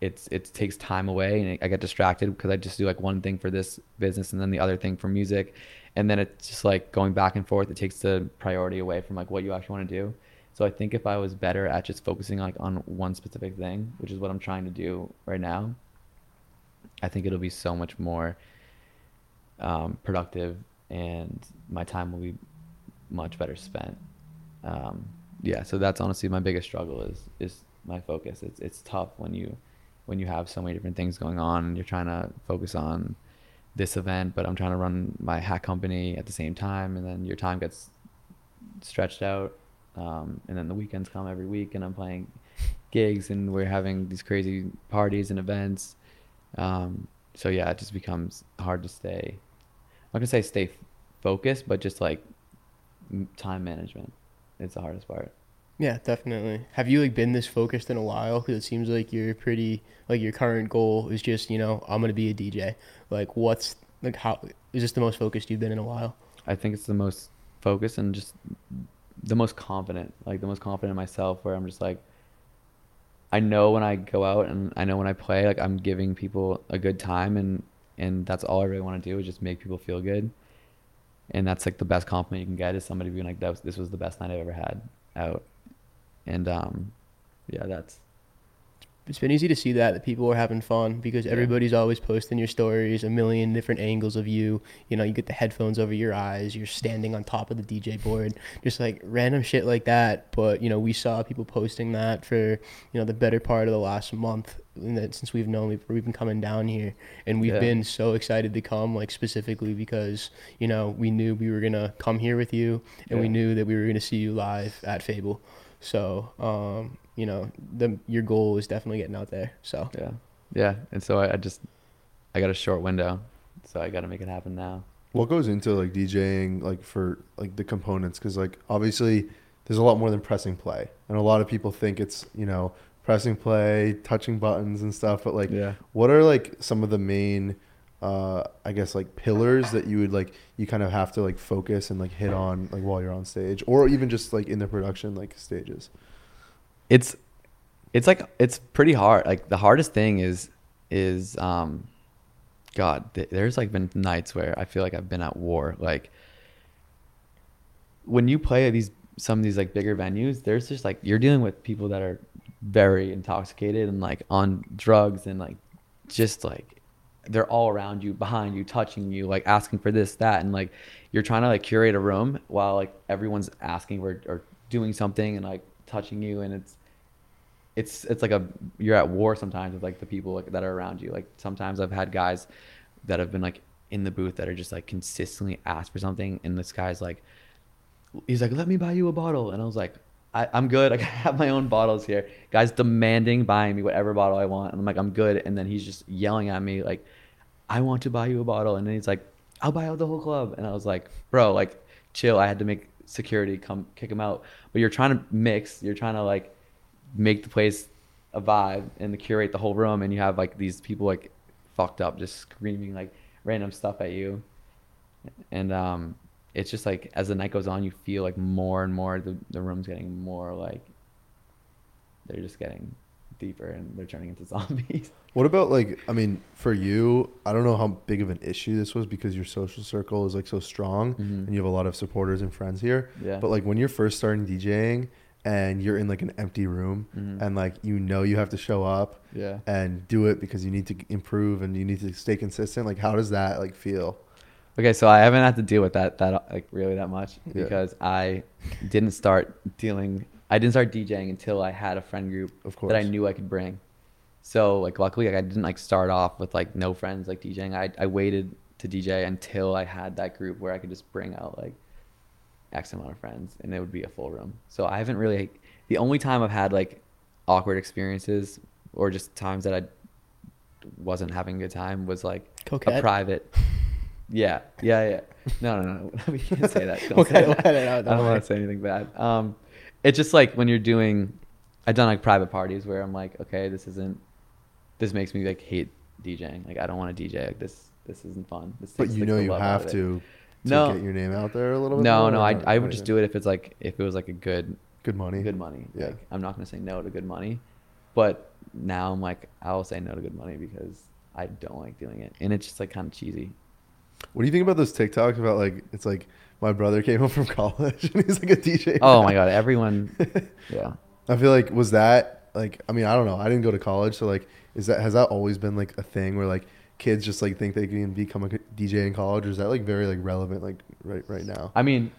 it's it takes time away and I get distracted because I just do like one thing for this business and then the other thing for music, and then it's just like going back and forth. It takes the priority away from like what you actually want to do. So I think if I was better at just focusing like on one specific thing, which is what I'm trying to do right now, I think it'll be so much more um, productive and my time will be much better spent. Um, yeah, so that's honestly my biggest struggle is is my focus. It's it's tough when you when you have so many different things going on you're trying to focus on this event, but I'm trying to run my hat company at the same time, and then your time gets stretched out, um, and then the weekends come every week, and I'm playing gigs, and we're having these crazy parties and events. Um, so yeah, it just becomes hard to stay. I'm not gonna say stay f- focused, but just like time management. It's the hardest part. Yeah, definitely. Have you like been this focused in a while? Because it seems like you're pretty like your current goal is just you know I'm gonna be a DJ. Like, what's like how is this the most focused you've been in a while? I think it's the most focused and just the most confident, like the most confident in myself, where I'm just like, I know when I go out and I know when I play, like I'm giving people a good time, and and that's all I really want to do is just make people feel good, and that's like the best compliment you can get is somebody being like, that was, this was the best night I've ever had out, and um, yeah, that's It's been easy to see that that people are having fun because Yeah. everybody's always posting your stories, a million different angles of you. You know, you get the headphones over your eyes, you're standing on top of the DJ board, just like random shit like that. But you know, we saw people posting that for you know the better part of the last month that- since we've known we've, we've been coming down here, and we've Yeah. been so excited to come, like specifically because you know we knew we were gonna come here with you, and we knew that we were gonna see you live at Fable. So, um, you know, the your goal is definitely getting out there. So, yeah, yeah, and so I, I just I got a short window, so I got to make it happen now. What goes into like DJing, like for like the components? Because like obviously there's a lot more than pressing play, and a lot of people think it's you know pressing play, touching buttons and stuff. But like, Yeah. what are like some of the main, uh, I guess like pillars that you would like you kind of have to like focus and like hit on like while you're on stage, or even just like in the production like stages. it's it's like it's pretty hard like the hardest thing is is um god th- there's like been nights where i feel like i've been at war like when you play at these some of these like bigger venues there's just like you're dealing with people that are very intoxicated and like on drugs and like just like they're all around you behind you touching you like asking for this that and like you're trying to like curate a room while like everyone's asking or, or doing something and like touching you and it's it's it's like a you're at war sometimes with like the people like, that are around you. Like sometimes i've had guys that have been like in the booth that are just like consistently asked for something and this guy's like he's like let me buy you a bottle and i was like I, i'm good. <laughs> I have my own bottles here. Guys demanding buying me whatever bottle i want. And i'm like i'm good. And then he's just yelling at me like i want to buy you a bottle. And then he's like i'll buy out the whole club. And i was like bro like chill. I had to make security come kick him out. But you're trying to mix. You're trying to like make the place a vibe and curate the whole room. And you have like these people like fucked up just screaming like random stuff at you. And um it's just like as the night goes on you feel like more and more the, the room's getting more like they're just getting deeper and they're turning into <laughs> zombies What about like I mean, for you, I don't know how big of an issue this was because your social circle is like so strong Mhm. and you have a lot of supporters and friends here. Yeah. But like when you're first starting DJing and you're in like an empty room Mhm. and like you know you have to show up yeah and do it because you need to improve and you need to stay consistent, like how does that like feel? Okay, so I haven't had to deal with that that like really that much Yeah. because I didn't start dealing. I didn't start DJing until I had a friend group Of course. that I knew I could bring. So like luckily like, I didn't like start off with like no friends like DJing. I I waited to DJ until I had that group where I could just bring out like X amount of friends and it would be a full room. So I haven't really the only time I've had like awkward experiences or just times that I wasn't having a good time was like a private. Yeah, yeah, yeah. No, no, no. <laughs> we can't say that. Don't <laughs> We'll say that. it out, I don't don't want to say anything bad. Um, it's just like when you're doing. I've done like private parties where I'm like, okay, this isn't. This makes me like hate DJing. Like I don't want to DJ. Like this. This isn't fun. This But you like, know you have to to No. get your name out there a little bit. No, no. I I would just do it if it's like if it was like a good Good money. good money. Yeah. Like I'm not gonna say no to good money, but now I'm like I will say no to good money because I don't like doing it, and it's just like kind of cheesy. What do you think about those TikToks about like it's like my brother came home from <laughs> college and he's like a DJ. Oh now. my god, everyone. <laughs> Yeah. I feel like was that like I mean I don't know I didn't go to college so like is that has that always been like a thing where like kids just like think they can become a DJ in college or is that like very like relevant like right right now? I mean,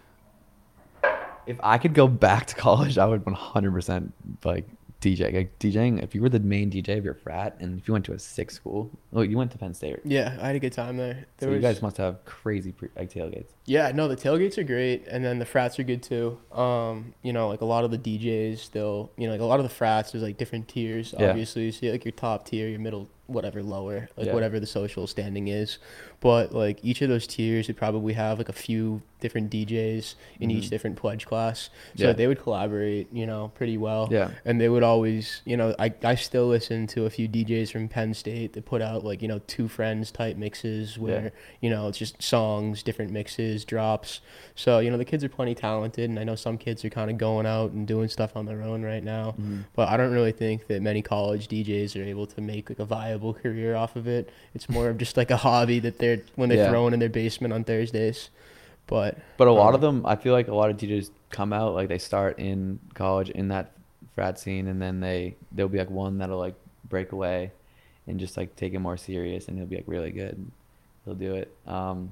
if I could go back to <laughs> college, I would 100% like DJ. Like DJing, if you were the main DJ of your frat and if you went to a sick school, oh, you went to Penn State. Yeah, I had a good time there. So There you guys must have crazy pre- like tailgates. Yeah, no, the tailgates are great, and then the frats are good too. Um, you know, like a lot of the DJs, they'll, you know, like a lot of the frats, there's like different tiers. Yeah. Obviously, so you see like your top tier, your middle, whatever, lower, like Yeah. whatever the social standing is. But like each of those tiers would probably have like a few different DJs in each Mhm. different pledge class, so Yeah. they would collaborate, you know, pretty well. Yeah. And they would always, you know, I, I still listen to a few DJs from Penn State that put out like, you know, two friends type mixes where, you know, it's just songs, different mixes, drops. So, you know, the kids are plenty talented and I know some kids are kind of going out and doing stuff on their own right now. Mhm. But I don't really think that many college DJs are able to make like a viable career off of it. It's more of just like a hobby that they're when they're Yeah. throwing in their basement on Thursdays. But But a lot of um, them, I feel like a lot of DJs come out like they start in college in that frat scene, and then they there'll be like one that'll like break away and just like take it more serious, and he'll be like really good. He'll do it. Um,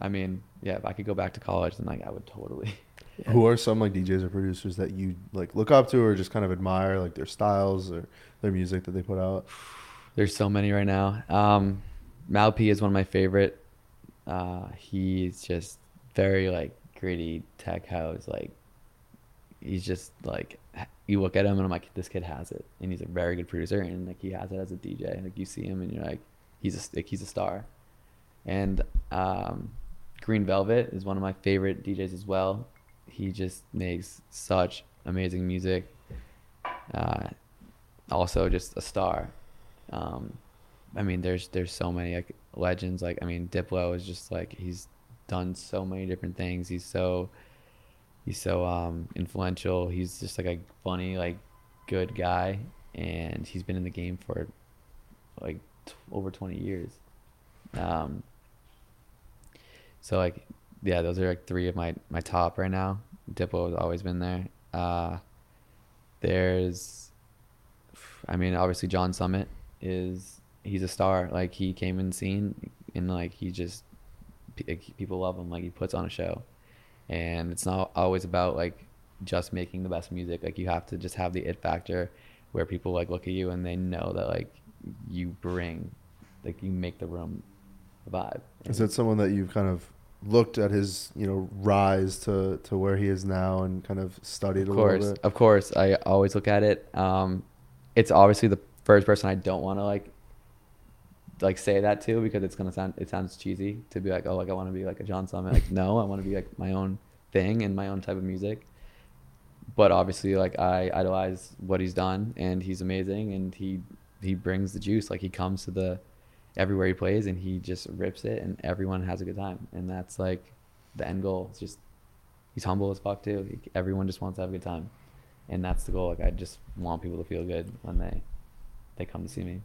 I mean, yeah, if I could go back to college, then like I would totally. yeah. <laughs> Who are some like DJs or producers that you like look up to or just kind of admire like their styles or their music that they put out? There's so many right now. Um, Mau P is one of my favorite. Uh, he's just very like gritty tech house. Like he's just like you look at him and I'm like, this kid has it, and he's a very good producer, and like he has it as a DJ. Like you see him and you're like, he's a like, he's a star. And um, Green Velvet is one of my favorite DJs as well. he just makes such amazing music. Uh, also, just a star. Um, I mean, there's there's so many like legends. Like I mean, Diplo is just like he's done so many different things. He's so he's so um, influential. He's just like a funny, like good guy, and he's been in the game for like t- over twenty years. Um, so like, yeah, those are like three of my my top right now. Diplo has always been there. Uh, there's, I mean, obviously John Summit is he's a star. Like he came in scene and like he just people love him. Like he puts on a show, and it's not always about like just making the best music. Like you have to just have the it factor, where people like look at you and they know that like you bring, like you make the room vibe. Is that someone that you've kind of looked at his, you know, rise to, to where he is now and kind of studied of a course, little bit? of course, I always look at it. Um, it's obviously the first person I don't want to like, like say that to because it's gonna sound it sounds cheesy to be like oh like I want to be like a John Summit like no I want to be like my own thing and my own type of music. But obviously, like I idolize what he's done and he's amazing and he he brings the juice. Like he comes to the everywhere he plays and he just rips it and everyone has a good time and that's like the end goal. It's just he's humble as fuck too. He, everyone just wants to have a good time, and that's the goal. Like I just want people to feel good when they they come to see me.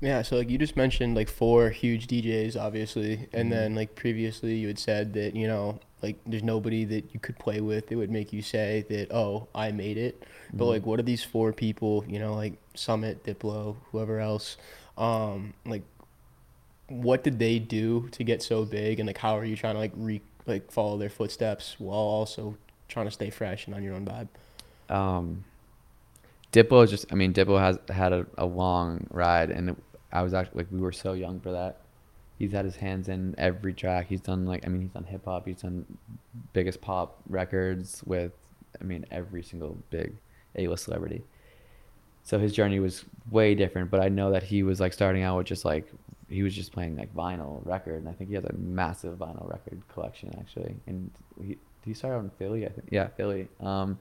Yeah, so like you just mentioned like four huge DJs obviously, and Mhm. then like previously you had said that, you know, like there's nobody that you could play with that would make you say that, "Oh, I made it." But Mhm. like what are these four people, you know, like Summit, Diplo, whoever else, um like what did they do to get so big and like how are you trying to like re like follow their footsteps while also trying to stay fresh and on your own vibe? um, Diplo is just. I mean, Diplo has had a, a long ride, and I was actually like we were so young for that. He's had his hands in every track. He's done like I mean, he's done hip hop. He's done biggest pop records with. I mean, every single big A list celebrity. So his journey was way different, but I know that he was like starting out with just like he was just playing like vinyl record, and I think he has a massive vinyl record collection actually. And he he started out in Philly, I think. Yeah, Philly. Um,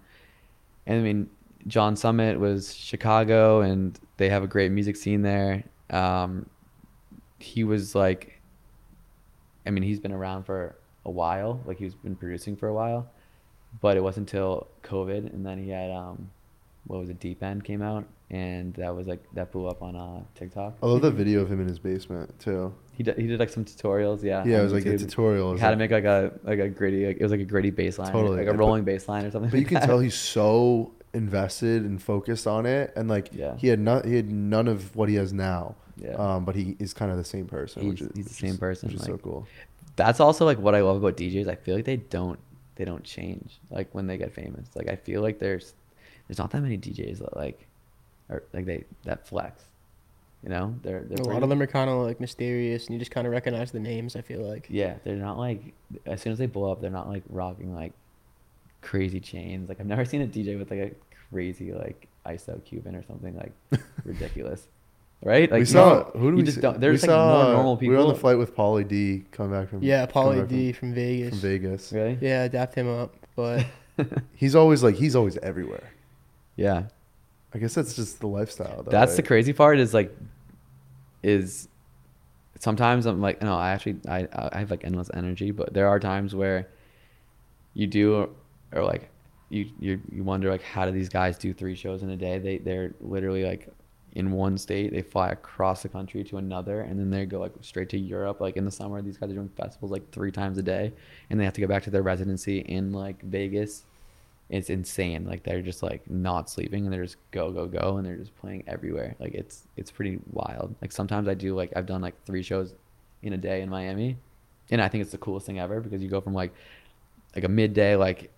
and I mean, John Summit was Chicago, and they have a great music scene there. Um, he was like, I mean, he's been around for a while. Like he's been producing for a while, but it wasn't until COVID, and then he had um, what was it? Deep End came out, and that was like that blew up on uh TikTok. I love the video of him in his basement too. He did, he did like some tutorials, yeah. Yeah, it was like a tutorial. How to make like a like a gritty, like, it was like a gritty baseline, Totally, like a rolling bass line or something. but you can that. tell he's so invested and focused on it, and like Yeah. he had not he had none of what he has now. Yeah. Um, but he is kind of the same person, which He's- is he's the same is- person, which is so cool. that's also like what I love about DJs. I feel like they don't they don't change like when they get famous. Like I feel like there's there's not that many DJs that like are like they that flex. You know, they're they're a lot of them are kind of like mysterious and you just kind of recognize the names, I feel like. Yeah, they're not like as soon as they blow up, they're not like rocking like crazy chains. Like I've never seen a DJ with like a crazy like ISO Cuban or something like <laughs> ridiculous. Right? Like we saw no, who do you we just see? don't there's we like saw, more normal people. We people. were on the flight with Pauly D coming back from Yeah, coming Pauly back D from, from Vegas. from Vegas. Really? Yeah, adapt him up, but <laughs> He's always like he's always everywhere. Yeah. I guess that's just the lifestyle. Though, That's the crazy part is like is sometimes I'm like no I actually I I have like endless energy but there are times where you do or like you you you wonder like how do these guys do three shows in a day they they're literally like in one state they fly across the country to another and then they go like straight to Europe like in the summer these guys are doing festivals like three times a day and they have to go back to their residency in like Vegas it's insane. Like they're just like not sleeping and they're just go go go and they're just playing everywhere. Like it's it's pretty wild. Like sometimes I do like I've done like three shows in a day in Miami, and I think it's the coolest thing ever because you go from like like a midday like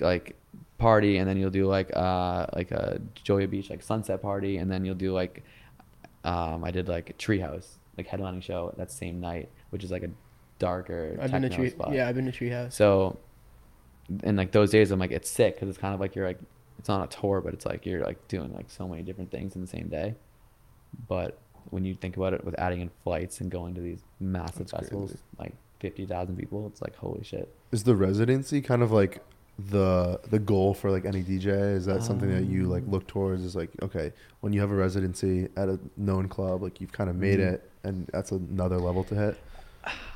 like party and then you'll do like uh like a Joia Beach like sunset party and then you'll do like um I did like a treehouse like headlining show that same night which is like a darker I've been to techno tree. spot. Yeah, I've been to Treehouse. So, in like those days, I'm like, it's sick because it's kind of like you're like, it's not a tour, but it's like you're like doing like so many different things in the same day. But when you think about it, with adding in flights and going to these massive That's festivals, crazy. like fifty thousand people, it's like holy shit. Is the residency kind of like the the goal for like any DJ? Is that something that you like Um, look towards? Is like okay, when you have a residency at a known club, like you've kind of made Mhm. it, and that's another level to hit.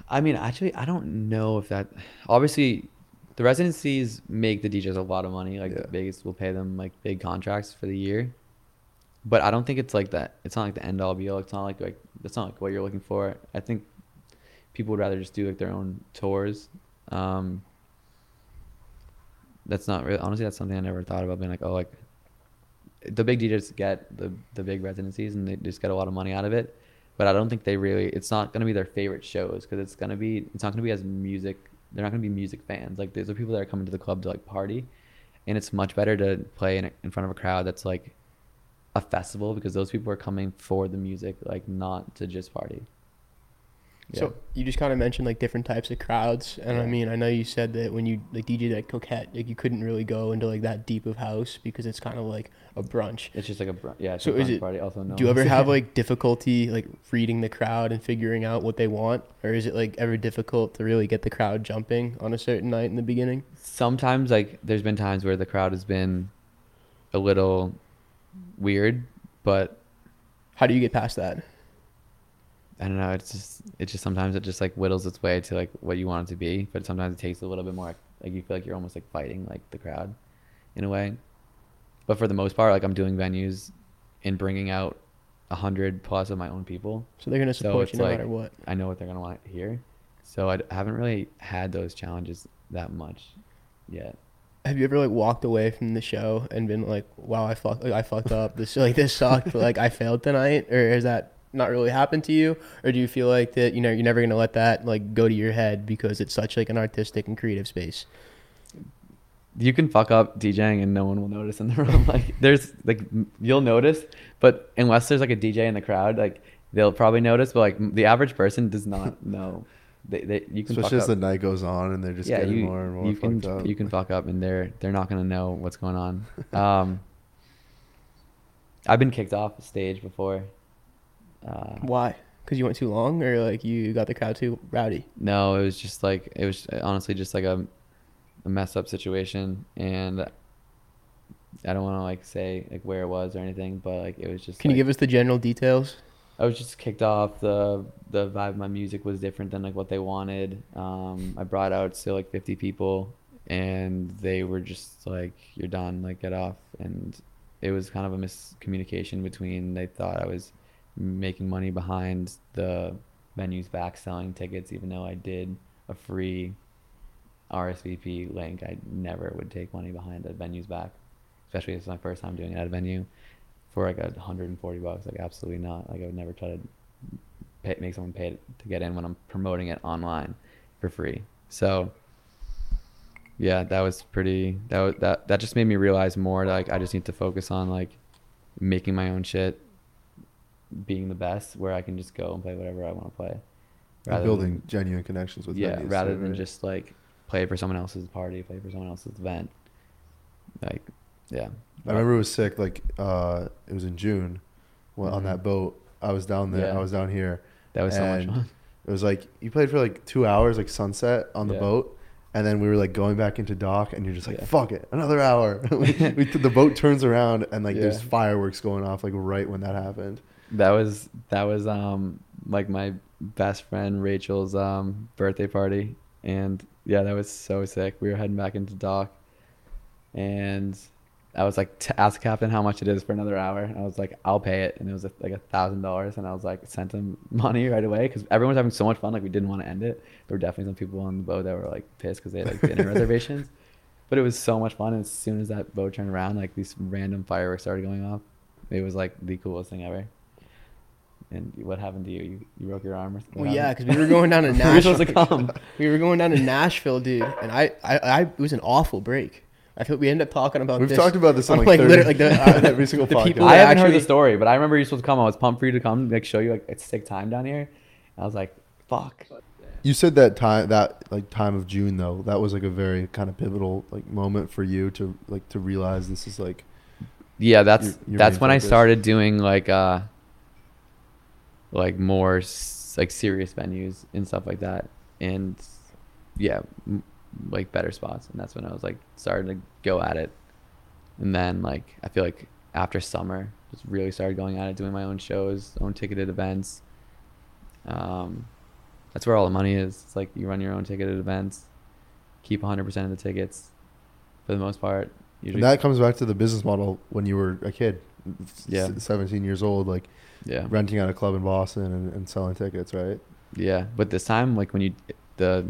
I mean, actually, I don't know if that. Obviously, the residencies make the DJs a lot of money. Like Yeah. Vegas will pay them like big contracts for the year. But I don't think it's like that. It's not like the end all be all. It's not like like that's not like what you're looking for. I think people would rather just do like their own tours. Um, that's not really honestly. That's something I never thought about. Being like, oh, like the big DJs get the the big residencies and they just get a lot of money out of it. But I don't think they really. It's not gonna be their favorite shows because it's gonna be. It's not gonna be as music. They're not gonna be music fans. Like these are people that are coming to the club to like party, and it's much better to play in, in front of a crowd that's like a festival because those people are coming for the music, like not to just party. So you just kind of mentioned like different types of crowds, and I mean, I know you said that when you like DJ at Coquette, like you couldn't really go into like that deep of house because it's kind of like a brunch. It's just like a brunch. yeah. So a is brunch it- party? Also. Do you ever have <laughs> like difficulty like reading the crowd and figuring out what they want, or is it like ever difficult to really get the crowd jumping on a certain night in the beginning? sometimes like there's been times where the crowd has been a little weird, but How do you get past that? I don't know. It's just it's just sometimes it just like whittles its way to like what you want it to be, but sometimes it takes a little bit more. Like you feel like you're almost like fighting like the crowd, in a way. But for the most part, like I'm doing venues and bringing out a hundred plus of my own people. So they're gonna So support it's you no like- matter what. I know what they're gonna want to hear, so I haven't really had those challenges that much yet. Have you ever like walked away from the show and been like, "Wow, I fucked, like, I fucked up. This like this sucked. like I failed tonight," or is that not really happen to you, or do you feel like that you know you're never gonna let that like go to your head because it's such like an artistic and creative space? you can fuck up DJing and no one will notice in the <laughs> room. Like there's like you'll notice, but unless there's like a DJ in the crowd, like they'll probably notice. But like the average person does not <laughs> know. They, they you can Especially fuck as the night goes on and they're just yeah, getting you, more and more you fucked can up. you can fuck up and they're they're not gonna know what's going on. <laughs> Um, I've been kicked off stage before. Uh, Why? Because you went too long, or like you got the crowd too rowdy? No, it was just like it was honestly just like a, a messed up situation, and I don't want to like say like where it was or anything, but like it was just. Can you give us the general details? I was just kicked off. the The vibe of my music was different than like what they wanted. Um, I brought out still like fifty people, and they were just like, "You're done. Like, get off." And it was kind of a miscommunication between. They thought I was making money behind the venues back selling tickets, even though I did a free RSVP link. I never would take money behind the venues back, especially if it's my first time doing it at a venue for like a 140 bucks. Like absolutely not. Like I would never try to pay, make someone pay to get in when I'm promoting it online for free. So yeah, that was pretty. That was, that that just made me realize more. Like I just need to focus on like making my own shit, being the best, where I can just go and play whatever I want to play. Rather building than- genuine connections with yeah, rather than right? just like play for someone else's party, play for someone else's event. Like, yeah. I remember it was sick. Like uh, it was in June, well, on Mhm. that boat. I was down there. Yeah. I was down here. that was so much fun. It was like you played for like two hours, like sunset on the Yeah. boat, and then we were like going back into dock, and you're just like, Yeah. "Fuck it, another hour." <laughs> we, we, the boat turns around, and like there's fireworks going off like right when that happened. That was that was um like my best friend Rachel's um birthday party, and yeah, that was so sick. We were heading back into dock, and I was like, to ask captain how much it is for another hour. And I was like, I'll pay it, and it was like a thousand dollars. And I was like, sent him <laughs> money right away because everyone was having so much fun. Like we didn't want to end it. There were definitely some people on the boat that were like pissed because they had like dinner reservations. <laughs> But it was so much fun. And as soon as that boat turned around, like these random fireworks started going off. It was like the coolest thing ever. And what happened to you? You, you broke your arm or something? Well, yeah, because we were going down to <laughs> we were Nashville. supposed to come. <laughs> we were going down to Nashville, dude, and I, I, I, it was an awful break. I feel we end up talking about We've this. talked about this on on, like, like, 30 literally, like the, uh, <laughs> every single the podcast. people I that haven't heard the story, but I remember you were supposed to come. I was pumped for you to come, like show you like it's sick time down here. I was like, fuck. You said that time that like time of June though that was like a very kind of pivotal like moment for you to like to realize this is like Yeah, that's Your- your that's main when I started doing like uh like more like serious venues and stuff like that. And yeah, m- like better spots, and that's when I was like starting to go at it. And then like I feel like after summer, just really started going at it, doing my own shows, own ticketed events. Um, that's where all the money is. It's like you run your own ticketed events, keep 100% of the tickets, for the most part. And that comes back to the business model when you were a kid, Yeah. 17 years old, like yeah. renting out a club in Boston and, and selling tickets, right? Yeah, but this time, like when you the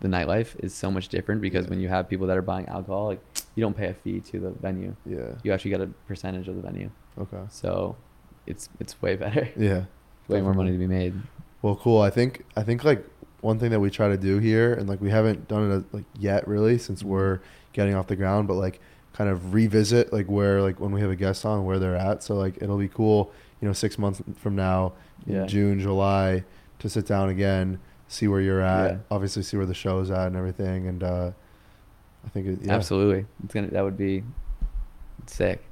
the nightlife is so much different because Yeah. when you have people that are buying alcohol, like you don't pay a fee to the venue. Yeah. You actually get a percentage of the venue. Okay. So it's it's way better. Yeah. <laughs> way more money to be made. Well, cool. I think I think like one thing that we try to do here, and like we haven't done it like yet really since mm-hmm. we're getting off the ground, but like kind of revisit like where like when we have a guest on where they're at. So like it'll be cool, you know, six months from now, in Yeah. June, July, to sit down again, see where you're at. Yeah. Obviously, see where the show's at and everything. And uh, I think it, yeah. Absolutely, it's gonna that would be sick.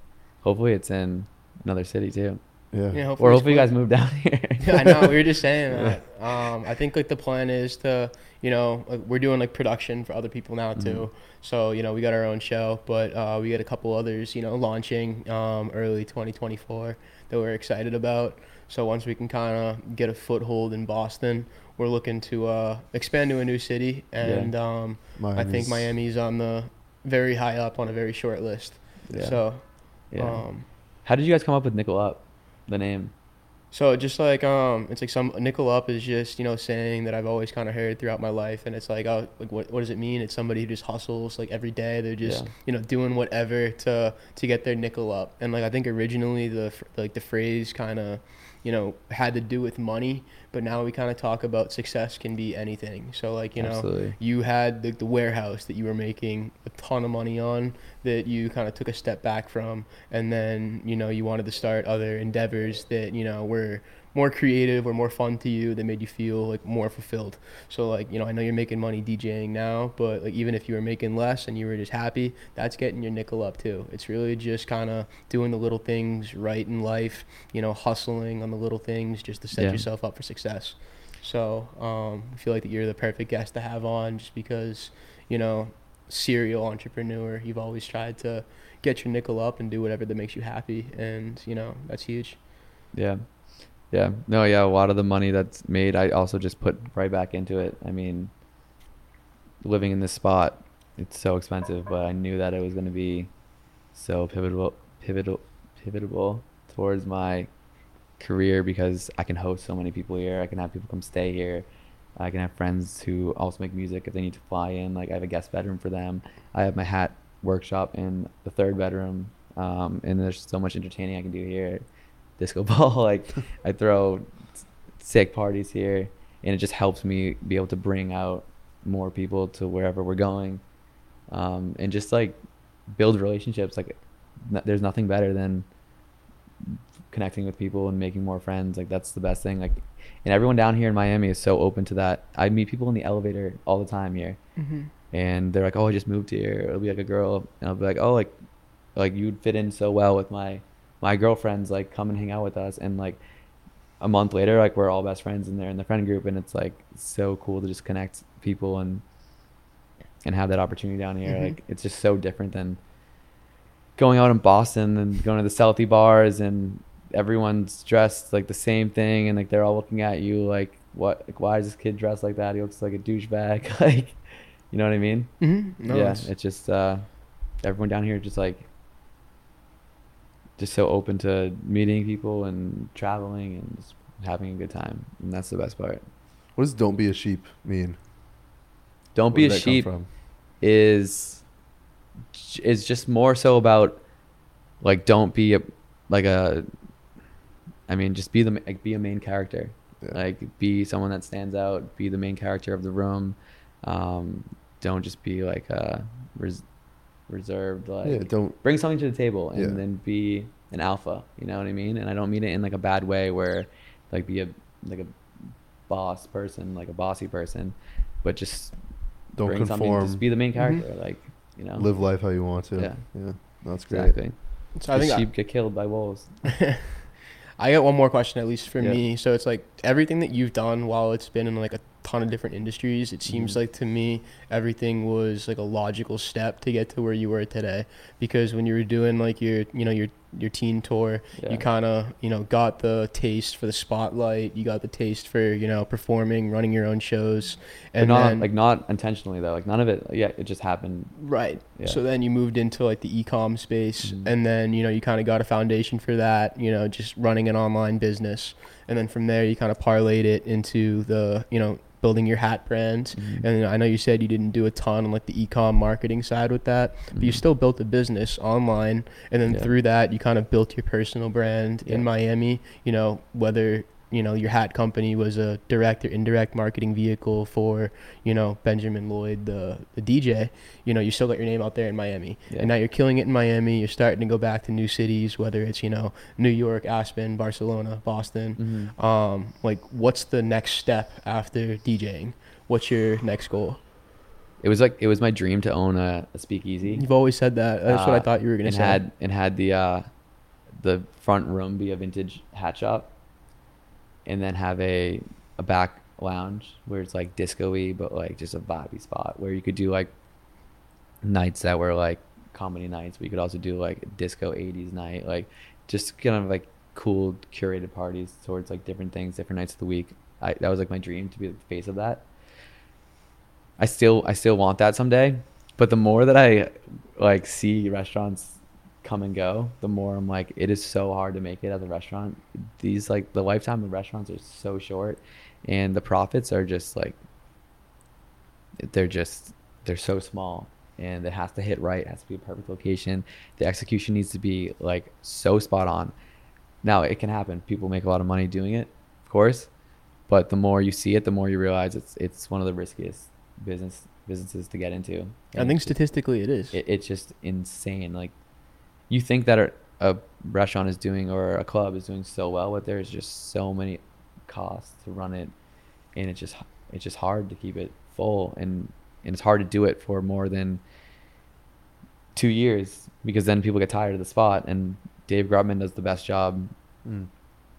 Hopefully, it's in another city too, Yeah. Yeah, or it's hopefully you guys move down <laughs> here. <laughs> yeah, I know. We were just saying <laughs> that. Um, I think like the plan is to, you know, like, we're doing like production for other people now too. So you know, we got our own show, but uh, we got a couple others, you know, launching um, early 2024 that we're excited about. So once we can kind of get a foothold in Boston, we're looking to uh, expand to a new city, and um, I think Miami's- Miami's on the very high up on a very short list. Yeah. So, yeah. um, How did you guys come up with Nickel Up, the name? So just like um, it's like some nickel up is just you know saying that I've always kind of heard throughout my life, and it's like oh like what what does it mean? It's somebody who just hustles like every day. They're just Yeah. you know doing whatever to to get their nickel up. And like I think originally the like the phrase kind of you know had to do with money, but now we kind of talk about success can be anything. So like you know Absolutely. you had the, the warehouse that you were making a ton of money on that you kind of took a step back from and then you know you wanted to start other endeavors that you know were more creative or more fun to you that made you feel like more fulfilled so like you know i know you're making money djing now but like even if you were making less and you were just happy that's getting your nickel up too it's really just kind of doing the little things right in life you know hustling on the little things just to set Yeah. yourself up for success so um, I feel like that you're the perfect guest to have on just because, you know, serial entrepreneur. You've always tried to get your nickel up and do whatever that makes you happy. And, you know, that's huge. Yeah. Yeah. No, yeah, a lot of the money that's made I also just put right back into it. I mean, living in this spot, it's so expensive, but I knew that it was going to be so pivotal pivotal pivotal towards my career because I can host so many people here. I can have people come stay here. I can have friends who also make music if they need to fly in. Like I have a guest bedroom for them. I have my hat workshop in the third bedroom. Um, and there's so much entertaining I can do here. Disco <laughs> ball, like I throw sick parties here, and it just helps me be able to bring out more people to wherever we're going, um, and just like build relationships. Like n- there's nothing better than connecting with people and making more friends. Like that's the best thing. Like, and everyone down here in Miami is so open to that. I meet people in the elevator all the time here, Mm-hmm. and they're like, "Oh, I just moved here." It'll be like a girl, and I'll be like, "Oh, like, like you'd fit in so well with my my girlfriends. Like, come and hang out with us." And like a month later, like we're all best friends, and they're in the friend group, and it's like so cool to just connect people and and have that opportunity down here. Mhm. Like, it's just so different than going out in Boston and going to the Southie bars and everyone's dressed like the same thing and like they're all looking at you like what like why is this kid dressed like that he looks like a douchebag <laughs> like you know what i mean Mm-hmm. No, yeah it's- it's just uh everyone down here just like just so open to meeting people and traveling and just having a good time and that's the best part What does "Don't be a sheep" mean? don't Where be a did that come sheep from? is is just more so about like don't be a like a I mean just be the like be a main character Yeah. like be someone that stands out be the main character of the room um don't just be like a res- reserved like yeah, don't. bring something to the table and Yeah. then be an alpha you know what i mean and i don't mean it in like a bad way where like be a like a boss person like a bossy person but just Don't bring something conform. just be the main Mhm. character like you know Live life how you want to. Yeah. Yeah. That's great. exactly So I The think I- sheep get killed by wolves <laughs> I got one more question, at least for Yeah. me. So it's like everything that you've done while it's been in like a ton of different industries. It seems Mhm. like to me everything was like a logical step to get to where you were today. Because when you were doing like your you know your your teen tour, Yeah. you kind of you know got the taste for the spotlight. You got the taste for you know performing, running your own shows, and not then like not intentionally though. Like none of it. Yeah, it just happened. Right. Yeah. So then you moved into like the e-com space Mhm. and then, you know, you kind of got a foundation for that, you know, just running an online business. And then from there you kind of parlayed it into the, you know, building your hat brand. Mhm. And I know you said you didn't do a ton on like the e-com marketing side with that, but you Mhm. still built a business online and then Yeah. through that you kind of built your personal brand in Miami, you know, whether you know your hat company was a direct or indirect marketing vehicle for you know Benjamin Lloyd the the DJ you know you still got your name out there in Miami. Yeah. and now you're killing it in Miami. You're starting to go back to new cities whether it's you know New York Aspen Barcelona Boston. Mhm. um like what's the next step after DJing what's your next goal It was like it was my dream to own a, a speakeasy. you've always said that. That's what I Uh, thought you were gonna and say. had and had the uh, the front room be a vintage hat shop, and then have a a back lounge where it's like disco-y but like just a vibey spot where you could do like nights that were like comedy nights. But you could also do like disco 80s night like just kind of like cool curated parties towards like different things different nights of the week. I, that was like my dream to be the face of that i still i still want that someday but the more that i like see restaurants come and go the more i'm like it is so hard to make it as a restaurant. These like the lifetime of restaurants are so short and the profits are just like they're just they're so small and it has to hit right it has to be a perfect location. The execution needs to be like so spot on. Now it can happen. People make a lot of money doing it of course but the more you see it the more you realize it's it's one of the riskiest business businesses to get into I think statistically it is it, it's just insane. Like, you think that a, a restaurant is doing or a club is doing so well, but there's just so many costs to run it, and it's just it's just hard to keep it full, and and it's hard to do it for more than two years because then people get tired of the spot. And Dave Grutman does the best job Mm.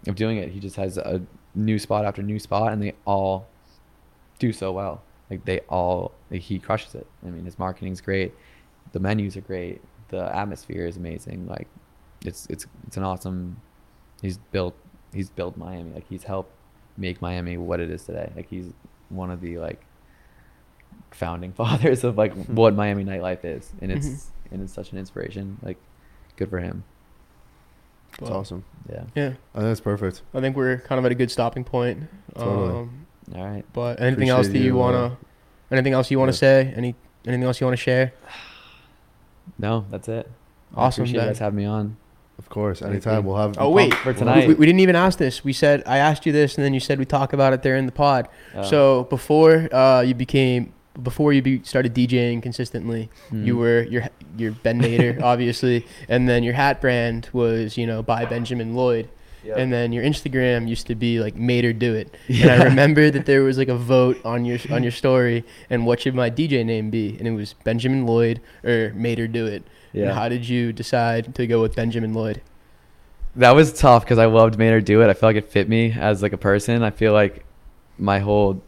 of doing it. He just has a new spot after new spot, and they all do so well. Like they all, like he crushes it. I mean, his marketing's great, the menus are great, the atmosphere is amazing. Like, it's it's it's an awesome. He's built he's built Miami. Like he's helped make Miami what it is today. Like he's one of the like founding <laughs> fathers of like what Miami nightlife is, and it's Mhm. and it's such an inspiration. Like, good for him. It's Well, awesome. Yeah. yeah I think that's perfect. I think we're kind of at a good stopping point Totally. um, All right. But anything else that you, you, uh, wanna, anything else you wanna yeah. say? Any anything else you wanna share? <sighs> No, that's it. Awesome, Appreciate you guys having me on. Of course. Anytime you. we'll have. Oh wait, for tonight. We, we didn't even ask this. We said I asked you this, and then you said we talk about it there in the pod. Uh, So before uh, you became, before you be, started DJing consistently, you mm, were your your Ben Nader, <laughs> obviously, and then your hat brand was you know by Benjamin Lloyd. Yep. And then your Instagram used to be like "Made Her Do It," and I <laughs> remember that there was like a vote on your on your story, and what should my DJ name be? And it was Benjamin Lloyd or "Made Her Do It." And yeah. how did you decide to go with Benjamin Lloyd? that was tough because I loved Made Her Do It. I feel like it fit me as like a person. I feel like my whole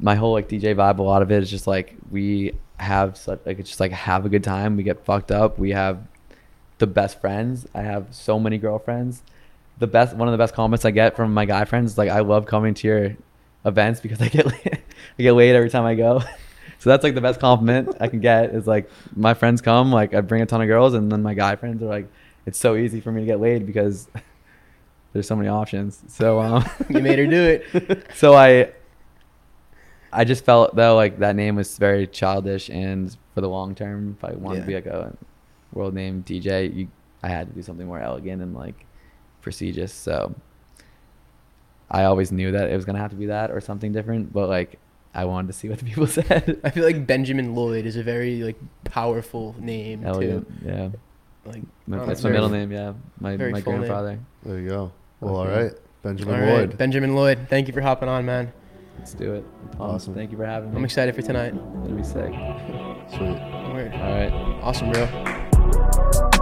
my whole like DJ vibe, a lot of it is just like we have such like it's just like have a good time. We get fucked up. We have the best friends. I have so many girlfriends. The best one of the best comments I get from my guy friends is like I love coming to your events because I get <laughs> I get laid every time I go. <laughs> So that's like the best compliment I can get is like my friends come, like I bring a ton of girls and then my guy friends are like it's so easy for me to get laid because <laughs> there's so many options. So um You made her do it. so I I just felt though like that name was very childish and for the long term if I wanted to be like a world name DJ, you I had to do something more elegant and like prestigious. So I always knew that it was gonna have to be that or something different, but like I wanted to see what the people <laughs> said. I feel like Benjamin Lloyd is a very like powerful name Elegant, too. yeah. Like My, that's very- my middle name, yeah. My my full name. grandfather. There you go. Well, all Okay. right. Benjamin all right, Lloyd. Benjamin Lloyd. Thank you for hopping on, man. Let's do it. I'm. Awesome. Thank you for having me. I'm excited for tonight. It'll be sick. Sweet. Word. All right. Awesome, bro.